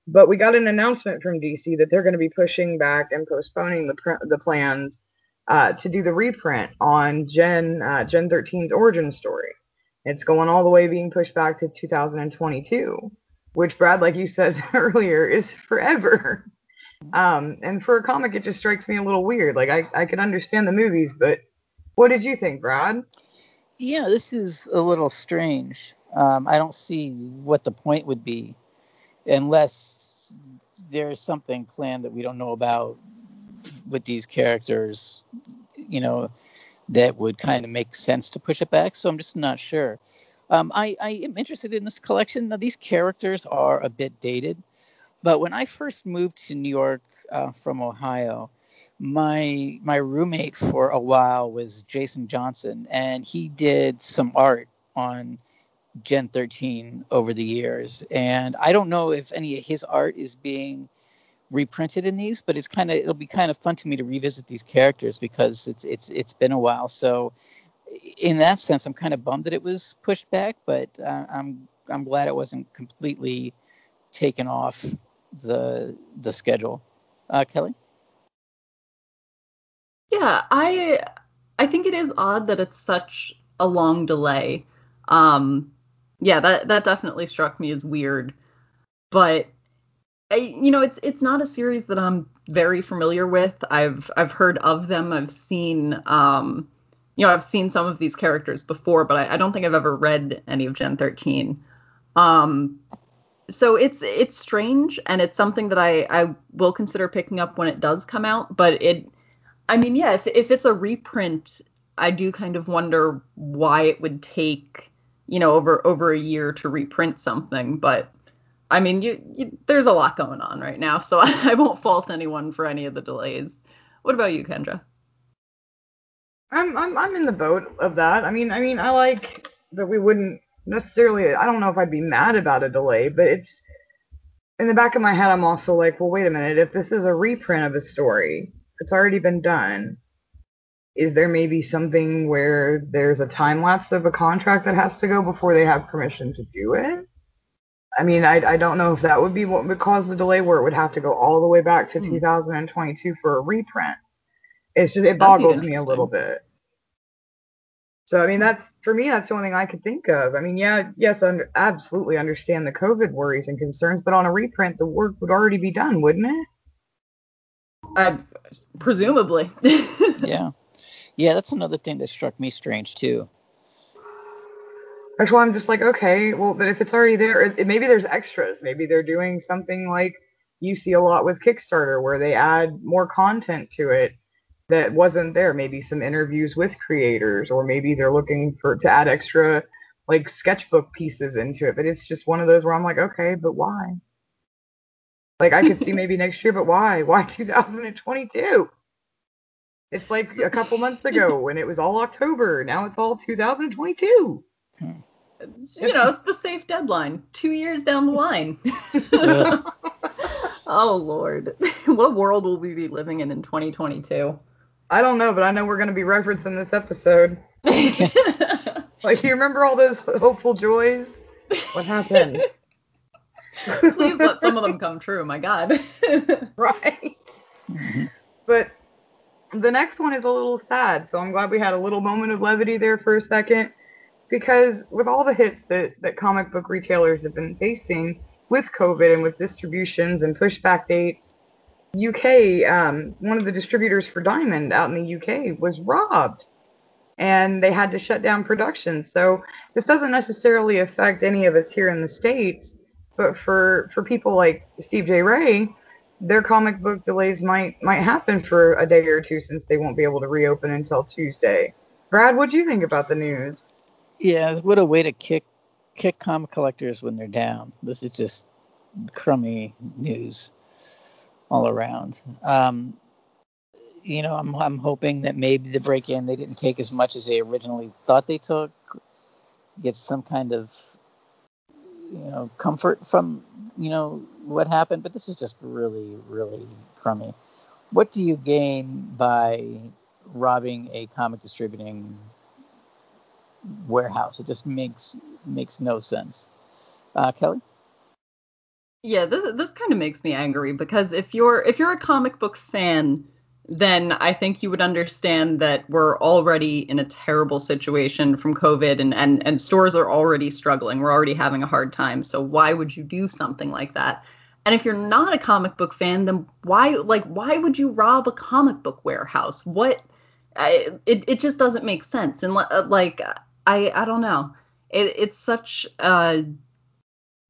But we got an announcement from DC that they're going to be pushing back and postponing the pr- the plans uh, to do the reprint on Gen uh, Gen 13's origin story. It's going all the way being pushed back to 2022, which Brad, like you said earlier, is forever. Um, and for a comic, it just strikes me a little weird. Like I, I can understand the movies, but what did you think, Brad? Yeah, this is a little strange. Um, I don't see what the point would be, unless there's something planned that we don't know about with these characters. You know, that would kind of make sense to push it back. So I'm just not sure. Um, I, I am interested in this collection. Now, these characters are a bit dated. But when I first moved to New York uh, from Ohio, my my roommate for a while was Jason Johnson, and he did some art on Gen 13 over the years. And I don't know if any of his art is being reprinted in these, but it's kind of it'll be kind of fun to me to revisit these characters because it's it's it's been a while. So in that sense, I'm kind of bummed that it was pushed back, but uh, I'm I'm glad it wasn't completely taken off the the schedule. Uh, Kelly. Yeah, I I think it is odd that it's such a long delay. Um, yeah, that that definitely struck me as weird. But I, you know, it's it's not a series that I'm very familiar with. I've I've heard of them. I've seen um, you know, I've seen some of these characters before, but I, I don't think I've ever read any of Gen 13. Um, so it's it's strange and it's something that I I will consider picking up when it does come out. But it, I mean, yeah, if if it's a reprint, I do kind of wonder why it would take you know over over a year to reprint something. But I mean, you, you there's a lot going on right now, so I, I won't fault anyone for any of the delays. What about you, Kendra? I'm I'm I'm in the boat of that. I mean I mean I like that we wouldn't necessarily I don't know if I'd be mad about a delay, but it's in the back of my head I'm also like, well wait a minute, if this is a reprint of a story, it's already been done. Is there maybe something where there's a time lapse of a contract that has to go before they have permission to do it? I mean, I, I don't know if that would be what would cause the delay where it would have to go all the way back to hmm. 2022 for a reprint. It's just it boggles me a little bit. So I mean, that's for me. That's the only thing I could think of. I mean, yeah, yes, I under, absolutely understand the COVID worries and concerns, but on a reprint, the work would already be done, wouldn't it? Uh, presumably. yeah, Yeah, that's another thing that struck me strange too. That's why I'm just like, okay, well, but if it's already there, it, maybe there's extras. Maybe they're doing something like you see a lot with Kickstarter, where they add more content to it that wasn't there. Maybe some interviews with creators, or maybe they're looking for to add extra like sketchbook pieces into it. But it's just one of those where I'm like, okay, but why? Like I could see maybe next year, but why? Why 2022? It's like a couple months ago when it was all October. Now it's all 2022. You know, it's the safe deadline. Two years down the line. oh Lord, what world will we be living in in 2022? I don't know, but I know we're going to be referencing this episode. like, you remember all those hopeful joys? What happened? Please let some of them come true. My God. right. But the next one is a little sad, so I'm glad we had a little moment of levity there for a second because with all the hits that, that comic book retailers have been facing with COVID and with distributions and pushback dates, UK, um, one of the distributors for Diamond out in the UK was robbed and they had to shut down production. So this doesn't necessarily affect any of us here in the States, but for, for people like Steve J. Ray, their comic book delays might might happen for a day or two since they won't be able to reopen until Tuesday. Brad, what do you think about the news? Yeah, what a way to kick kick comic collectors when they're down. This is just crummy news all around. Um, you know, I'm I'm hoping that maybe the break in they didn't take as much as they originally thought they took. Get some kind of you know comfort from you know what happened, but this is just really really crummy. What do you gain by robbing a comic distributing warehouse. It just makes makes no sense. Uh, Kelly. Yeah, this this kind of makes me angry because if you're if you're a comic book fan, then I think you would understand that we're already in a terrible situation from COVID and and and stores are already struggling. We're already having a hard time. So why would you do something like that? And if you're not a comic book fan, then why like why would you rob a comic book warehouse? What I, it it just doesn't make sense. And uh, like I I don't know. It, it's such a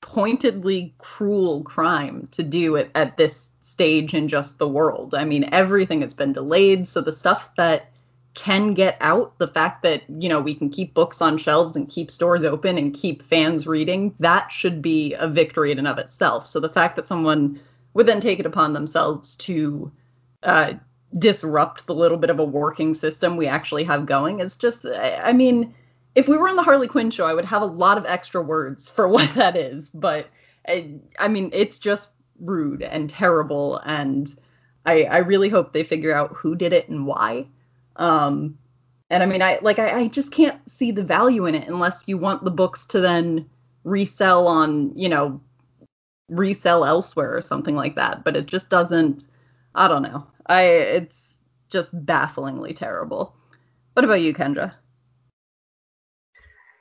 pointedly cruel crime to do at, at this stage in just the world. I mean, everything has been delayed, so the stuff that can get out, the fact that, you know, we can keep books on shelves and keep stores open and keep fans reading, that should be a victory in and of itself. So the fact that someone would then take it upon themselves to uh, disrupt the little bit of a working system we actually have going is just, I, I mean, if we were on the Harley Quinn show, I would have a lot of extra words for what that is. But I, I mean, it's just rude and terrible, and I, I really hope they figure out who did it and why. Um, and I mean, I like, I, I just can't see the value in it unless you want the books to then resell on, you know, resell elsewhere or something like that. But it just doesn't. I don't know. I it's just bafflingly terrible. What about you, Kendra?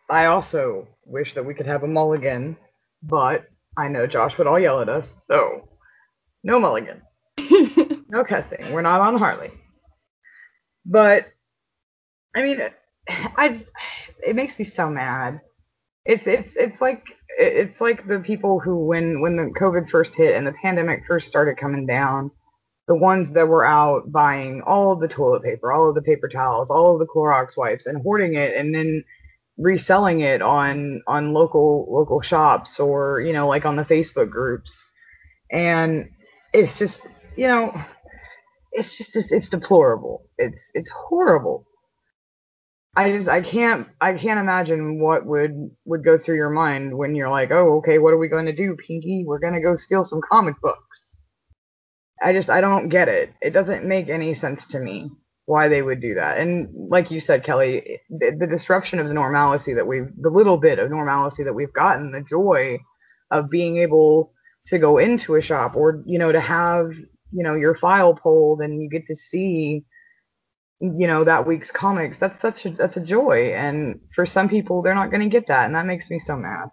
I also wish that we could have a mulligan, but I know Josh would all yell at us, so no mulligan. no cussing. We're not on Harley. But I mean, I just it makes me so mad. It's it's it's like it's like the people who when when the COVID first hit and the pandemic first started coming down, the ones that were out buying all of the toilet paper, all of the paper towels, all of the Clorox wipes and hoarding it and then reselling it on on local local shops or you know like on the Facebook groups. And it's just you know it's just it's deplorable. It's it's horrible. I just I can't I can't imagine what would would go through your mind when you're like oh okay what are we going to do Pinky? We're going to go steal some comic books. I just I don't get it. It doesn't make any sense to me why they would do that. And like you said, Kelly, the, the disruption of the normalcy that we've, the little bit of normalcy that we've gotten, the joy of being able to go into a shop or, you know, to have, you know, your file pulled and you get to see, you know, that week's comics. That's such a, that's a joy. And for some people, they're not going to get that. And that makes me so mad.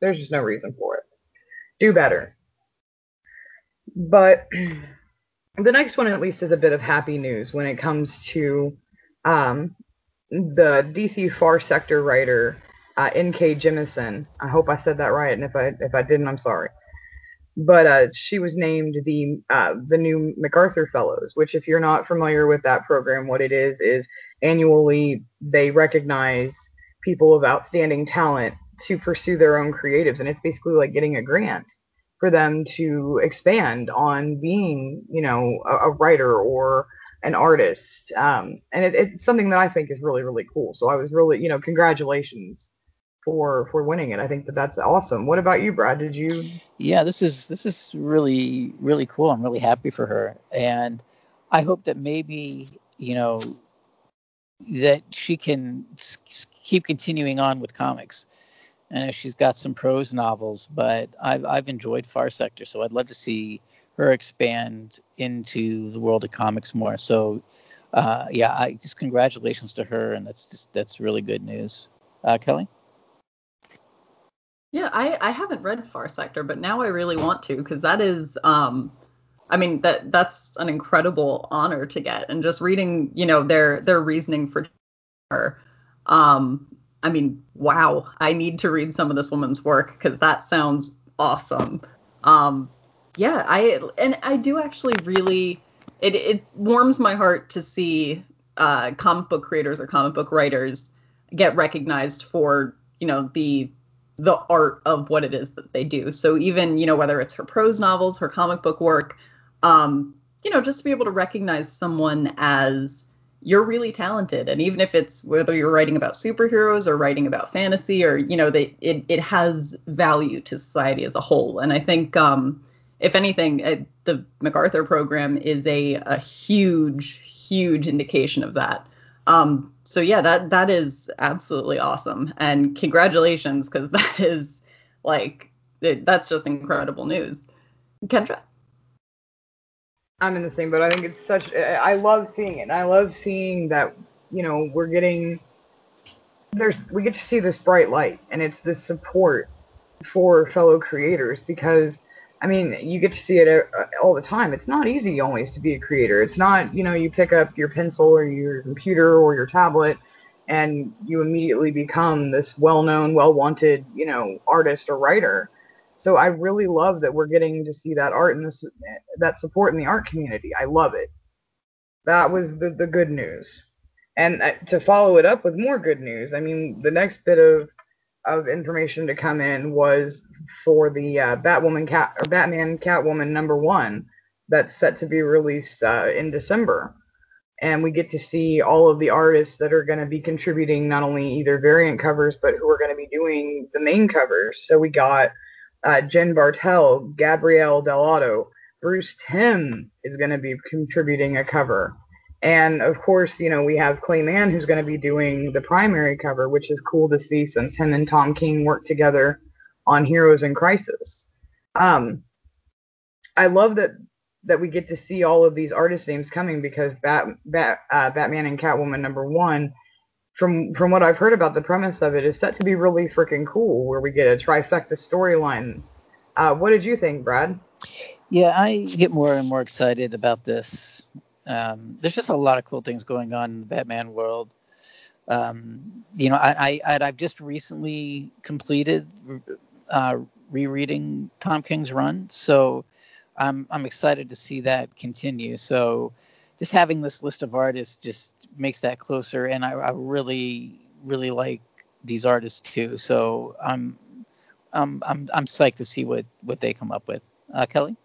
There's just no reason for it. Do better. But the next one at least is a bit of happy news when it comes to um, the DC Far Sector writer uh, N.K. Jemisin. I hope I said that right, and if I if I didn't, I'm sorry. But uh, she was named the uh, the new MacArthur Fellows, which, if you're not familiar with that program, what it is is annually they recognize people of outstanding talent to pursue their own creatives, and it's basically like getting a grant for them to expand on being, you know, a, a writer or an artist. Um, and it, it's something that I think is really, really cool. So I was really, you know, congratulations for for winning it. I think that that's awesome. What about you, Brad? Did you? Yeah, this is this is really really cool. I'm really happy for her, and I hope that maybe you know that she can keep continuing on with comics. And she's got some prose novels, but I've I've enjoyed Far Sector, so I'd love to see her expand into the world of comics more. So, uh, yeah, I just congratulations to her, and that's just that's really good news. Uh, Kelly. Yeah, I, I haven't read Far Sector, but now I really want to because that is, um, I mean that that's an incredible honor to get, and just reading, you know, their their reasoning for her, um, I mean, wow, I need to read some of this woman's work because that sounds awesome. Um, yeah, I and I do actually really, it it warms my heart to see uh, comic book creators or comic book writers get recognized for, you know, the the art of what it is that they do. So even, you know, whether it's her prose novels, her comic book work, um, you know, just to be able to recognize someone as you're really talented. And even if it's whether you're writing about superheroes or writing about fantasy or, you know, they, it, it has value to society as a whole. And I think, um, if anything, uh, the MacArthur program is a, a huge, huge indication of that. Um, so yeah, that that is absolutely awesome, and congratulations because that is like it, that's just incredible news. Kendra. I'm in the same boat. I think it's such. I love seeing it. I love seeing that you know we're getting there's we get to see this bright light, and it's this support for fellow creators because I mean, you get to see it uh, all the time. It's not easy always to be a creator. It's not, you know, you pick up your pencil or your computer or your tablet and you immediately become this well-known, well-wanted, you know, artist or writer. So I really love that we're getting to see that art and this that support in the art community. I love it. That was the the good news. And uh, to follow it up with more good news, I mean, the next bit of of information to come in was for the uh, Batwoman cat or Batman Catwoman number one that's set to be released uh, in December. And we get to see all of the artists that are going to be contributing not only either variant covers, but who are going to be doing the main covers. So we got uh, Jen Bartel, Gabriele Dell'Otto, Bruce Timm is going to be contributing a cover. And of course, you know, we have Clay Mann who's going to be doing the primary cover, which is cool to see since him and Tom King worked together on Heroes in Crisis. Um, I love that that we get to see all of these artist names coming because Bat, Bat, uh, Batman and Catwoman number one, from from what I've heard about the premise of it, is set to be really freaking cool, where we get a trifecta storyline. Uh, what did you think, Brad? Yeah, I get more and more excited about this. Um, there's just a lot of cool things going on in the Batman world. Um, you know, I, I I've just recently completed uh, rereading Tom King's run, so I'm I'm excited to see that continue. So just having this list of artists just makes that closer, and I, I really really like these artists too. So I'm I'm I'm I'm psyched to see what what they come up with. Uh, Kelly.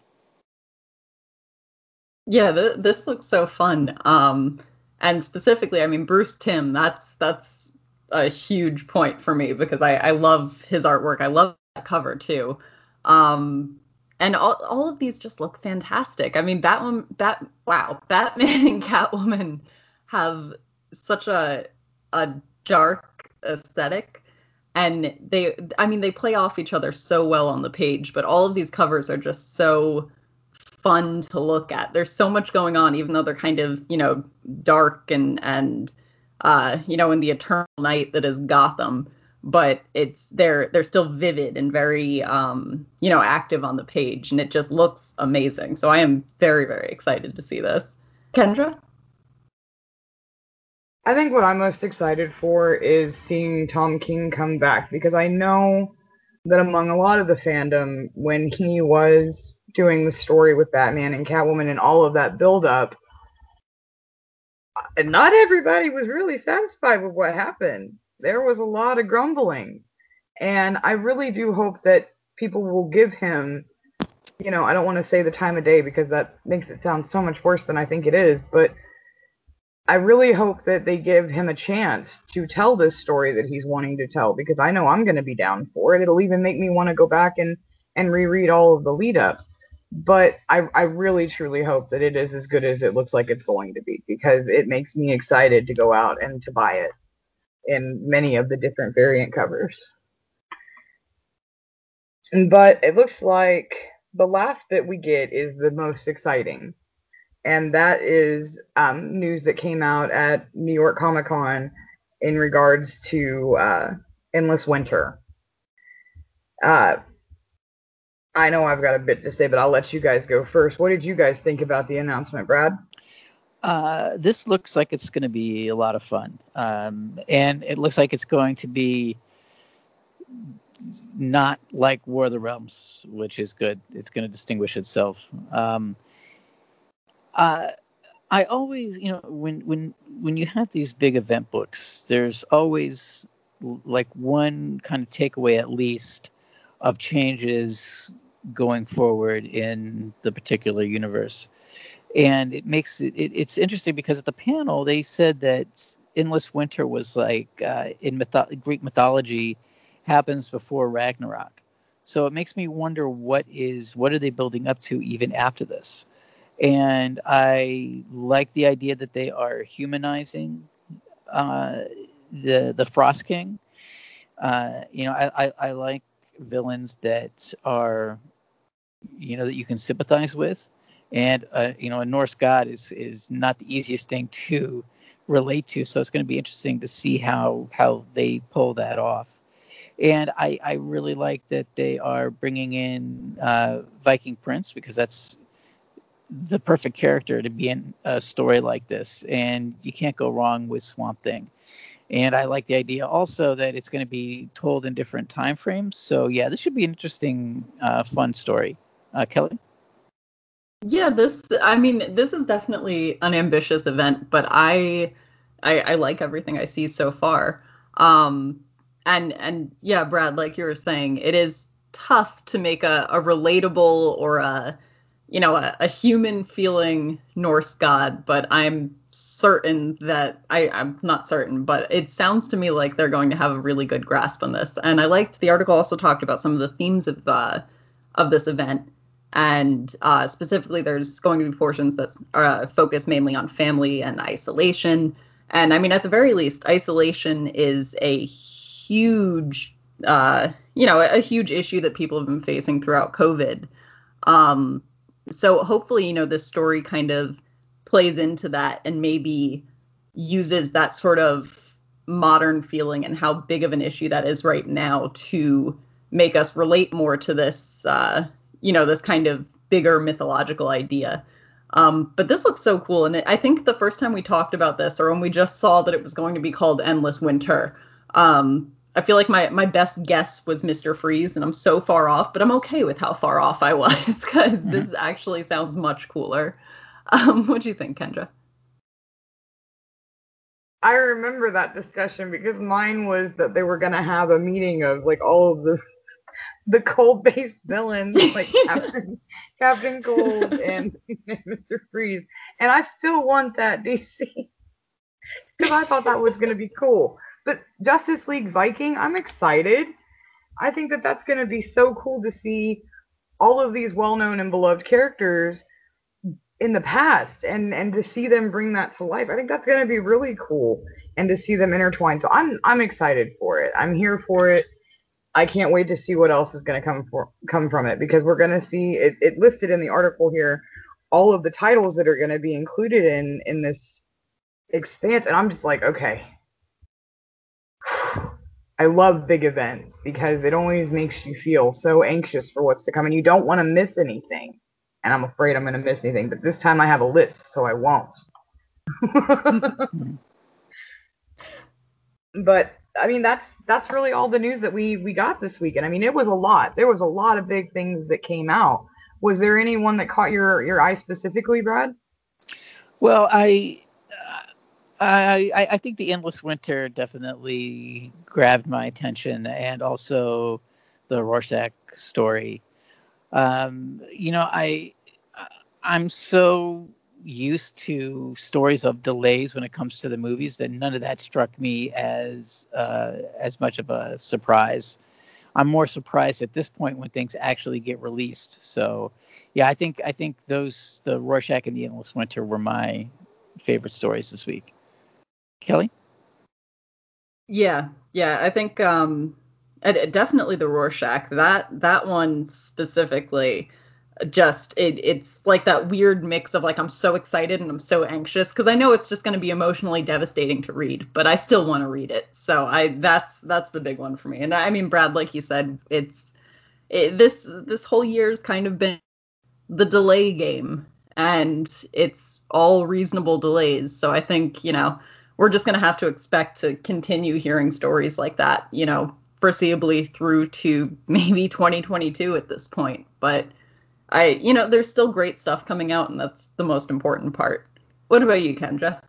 Yeah, th- this looks so fun. Um, and specifically, I mean Bruce Timm. That's that's a huge point for me because I I love his artwork. I love that cover too. Um, and all, all of these just look fantastic. I mean, Batwoman, Bat, wow, Batman and Catwoman have such a a dark aesthetic, and they, I mean, they play off each other so well on the page. But all of these covers are just so fun to look at. There's so much going on, even though they're kind of, you know, dark and and uh, you know, in the eternal night that is Gotham but it's they're they're still vivid and very um, you know active on the page and it just looks amazing. So i am very very excited to see this. Kendra? I think what I'm most excited for is seeing Tom King come back because I know that among a lot of the fandom, when he was doing the story with Batman and Catwoman and all of that build up, and not everybody was really satisfied with what happened. There was a lot of grumbling. And I really do hope that people will give him, you know, I don't want to say the time of day because that makes it sound so much worse than I think it is, but I really hope that they give him a chance to tell this story that he's wanting to tell because I know I'm going to be down for it. It'll even make me want to go back and and reread all of the lead up. But I I really truly hope that it is as good as it looks like it's going to be because it makes me excited to go out and to buy it in many of the different variant covers. But it looks like the last bit we get is the most exciting and that is um, news that came out at New York Comic Con in regards to uh, Endless Winter. Uh, I know I've got a bit to say, but I'll let you guys go first. What did you guys think about the announcement, Brad? Uh, this looks like it's going to be a lot of fun, um, and it looks like it's going to be not like War of the Realms, which is good. It's going to distinguish itself. Um, uh, I always, you know, when when when you have these big event books, there's always like one kind of takeaway at least of changes going forward in the particular universe. And it makes it, it it's interesting because at the panel they said that Endless Winter was like uh, in mytho- Greek mythology happens before Ragnarok. So it makes me wonder what is what are they building up to even after this? and I like the idea that they are humanizing uh, the the Frost King. Uh, you know, I, I, I, like villains that are, you know, that you can sympathize with, and uh, you know, a Norse god is is not the easiest thing to relate to. So it's going to be interesting to see how how they pull that off. And I, I really like that they are bringing in uh, Viking Prince because that's the perfect character to be in a story like this, and you can't go wrong with Swamp Thing. And I like the idea also that it's going to be told in different time frames. So yeah, this should be an interesting, uh, fun story. Uh, Kelly. Yeah, this. I mean, this is definitely an ambitious event, but I, I, I like everything I see so far. Um, and and yeah, Brad, like you were saying, it is tough to make a, a relatable or a you know, a, a human feeling Norse god, but I'm certain that I, I'm not certain, but it sounds to me like they're going to have a really good grasp on this. And I liked the article also talked about some of the themes of uh, of this event, and uh, specifically there's going to be portions that uh, focus mainly on family and isolation. And I mean, at the very least, isolation is a huge, uh, you know, a, huge issue that people have been facing throughout COVID. Um, so hopefully, you know, this story kind of plays into that and maybe uses that sort of modern feeling and how big of an issue that is right now to make us relate more to this, uh, you know, this kind of bigger mythological idea. Um, but this looks so cool, and I think the first time we talked about this, or when we just saw that it was going to be called Endless Winter, um, I feel like my my best guess was Mr. Freeze, and I'm so far off, but I'm okay with how far off I was because mm-hmm. this actually sounds much cooler. Um, what do you think, Kendra? I remember that discussion because mine was that they were gonna have a meeting of like all of the the cold based villains like Captain Captain Cold and, and Mr. Freeze, and I still want that DC because I thought that was gonna be cool. But Justice League Viking, I'm excited. I think that that's going to be so cool to see all of these well-known and beloved characters in the past and and to see them bring that to life. I think that's going to be really cool and to see them intertwined. So I'm I'm excited for it. I'm here for it. I can't wait to see what else is going to come for come from it because we're going to see it, it listed in the article here all of the titles that are going to be included in in this expanse and I'm just like okay I love big events because it always makes you feel so anxious for what's to come and you don't want to miss anything. And I'm afraid I'm going to miss anything, but this time I have a list, so I won't. Mm-hmm. but I mean that's that's really all the news that we we got this weekend. I mean it was a lot. There was a lot of big things that came out. Was there anyone that caught your your eye specifically, Brad? Well, I. I, I think the endless winter definitely grabbed my attention, and also the Rorschach story. Um, you know, I I'm so used to stories of delays when it comes to the movies that none of that struck me as uh, as much of a surprise. I'm more surprised at this point when things actually get released. So, yeah, I think I think those the Rorschach and the Endless Winter were my favorite stories this week. Kelly? Yeah, yeah, I think um, definitely the Rorschach. That that one specifically just it it's like that weird mix of like I'm so excited and I'm so anxious because I know it's just going to be emotionally devastating to read, but I still want to read it. So I that's that's the big one for me. And I mean Brad like you said it's it, this this whole year's kind of been the delay game and it's all reasonable delays. So I think, you know, we're just going to have to expect to continue hearing stories like that, you know, foreseeably through to maybe 2022 at this point. But I, you know, there's still great stuff coming out, and that's the most important part. What about you, Kendra?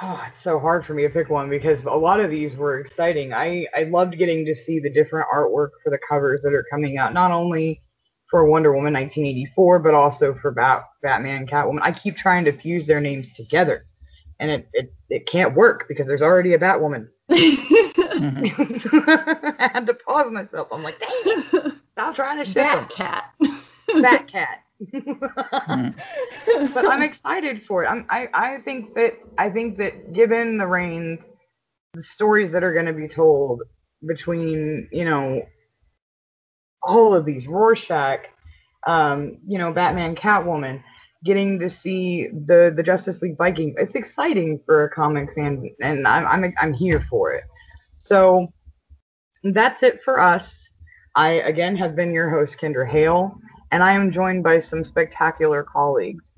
Oh, it's so hard for me to pick one because a lot of these were exciting. I I loved getting to see the different artwork for the covers that are coming out, not only for Wonder Woman 1984, but also for Bat, Batman, Catwoman. I keep trying to fuse their names together, and it it, it can't work because there's already a Batwoman. I had to pause myself. I'm like, dang stop trying to ship them. cat. Bat cat. but I'm excited for it. I'm, I I think that I think that given the reins, the stories that are going to be told between you know all of these Rorschach, um, you know Batman, Catwoman, getting to see the the Justice League Vikings, it's exciting for a comic fan, and I'm I'm I'm here for it. So that's it for us. I again have been your host, Kendra Hale, and I am joined by some spectacular colleagues.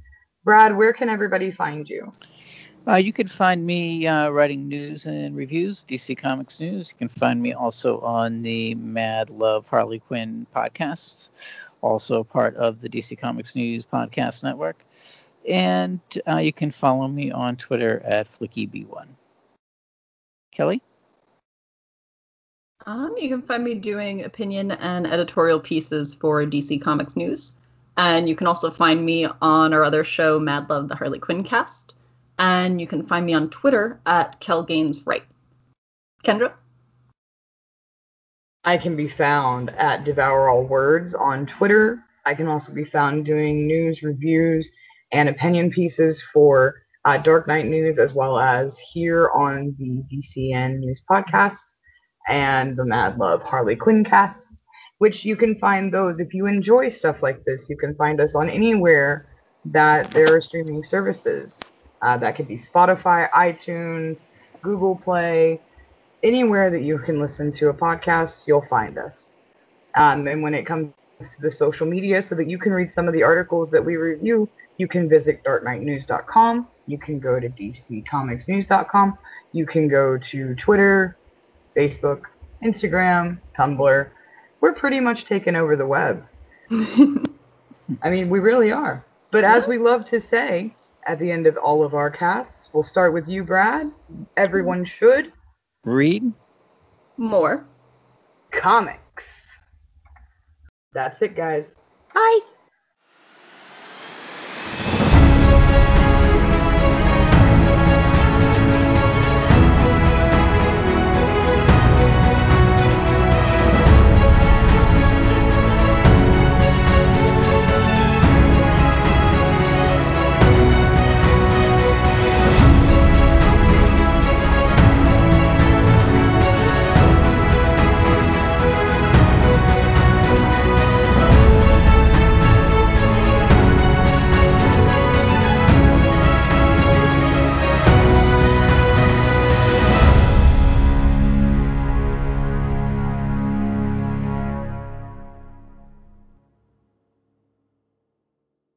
Brad, where can everybody find you? Uh, you can find me uh, writing news and reviews, DC Comics News. You can find me also on the Mad Love Harley Quinn podcast, also part of the DC Comics News podcast network. And uh, you can follow me on Twitter at FlickyB1. Kelly? Um, you can find me doing opinion and editorial pieces for DC Comics News. And you can also find me on our other show, Mad Love, the Harley Quinn cast. And you can find me on Twitter at Kel Gaines Wright. Kendra? I can be found at Devour All Words on Twitter. I can also be found doing news, reviews, and opinion pieces for uh, Dark Knight News, as well as here on the DCN News Podcast and the Mad Love Harley Quinn cast, which you can find those if you enjoy stuff like this. You can find us on anywhere that there are streaming services. Uh, that could be Spotify, iTunes, Google Play, anywhere that you can listen to a podcast, you'll find us. Um, and when it comes to the social media, so that you can read some of the articles that we review, you can visit darkknightnews.com. You can go to dccomicsnews.com. You can go to Twitter, Facebook, Instagram, Tumblr. We're pretty much taking over the web. I mean, we really are. But as we love to say at the end of all of our casts, we'll start with you, Brad. Everyone should Read? More. comics. That's it, guys. Bye.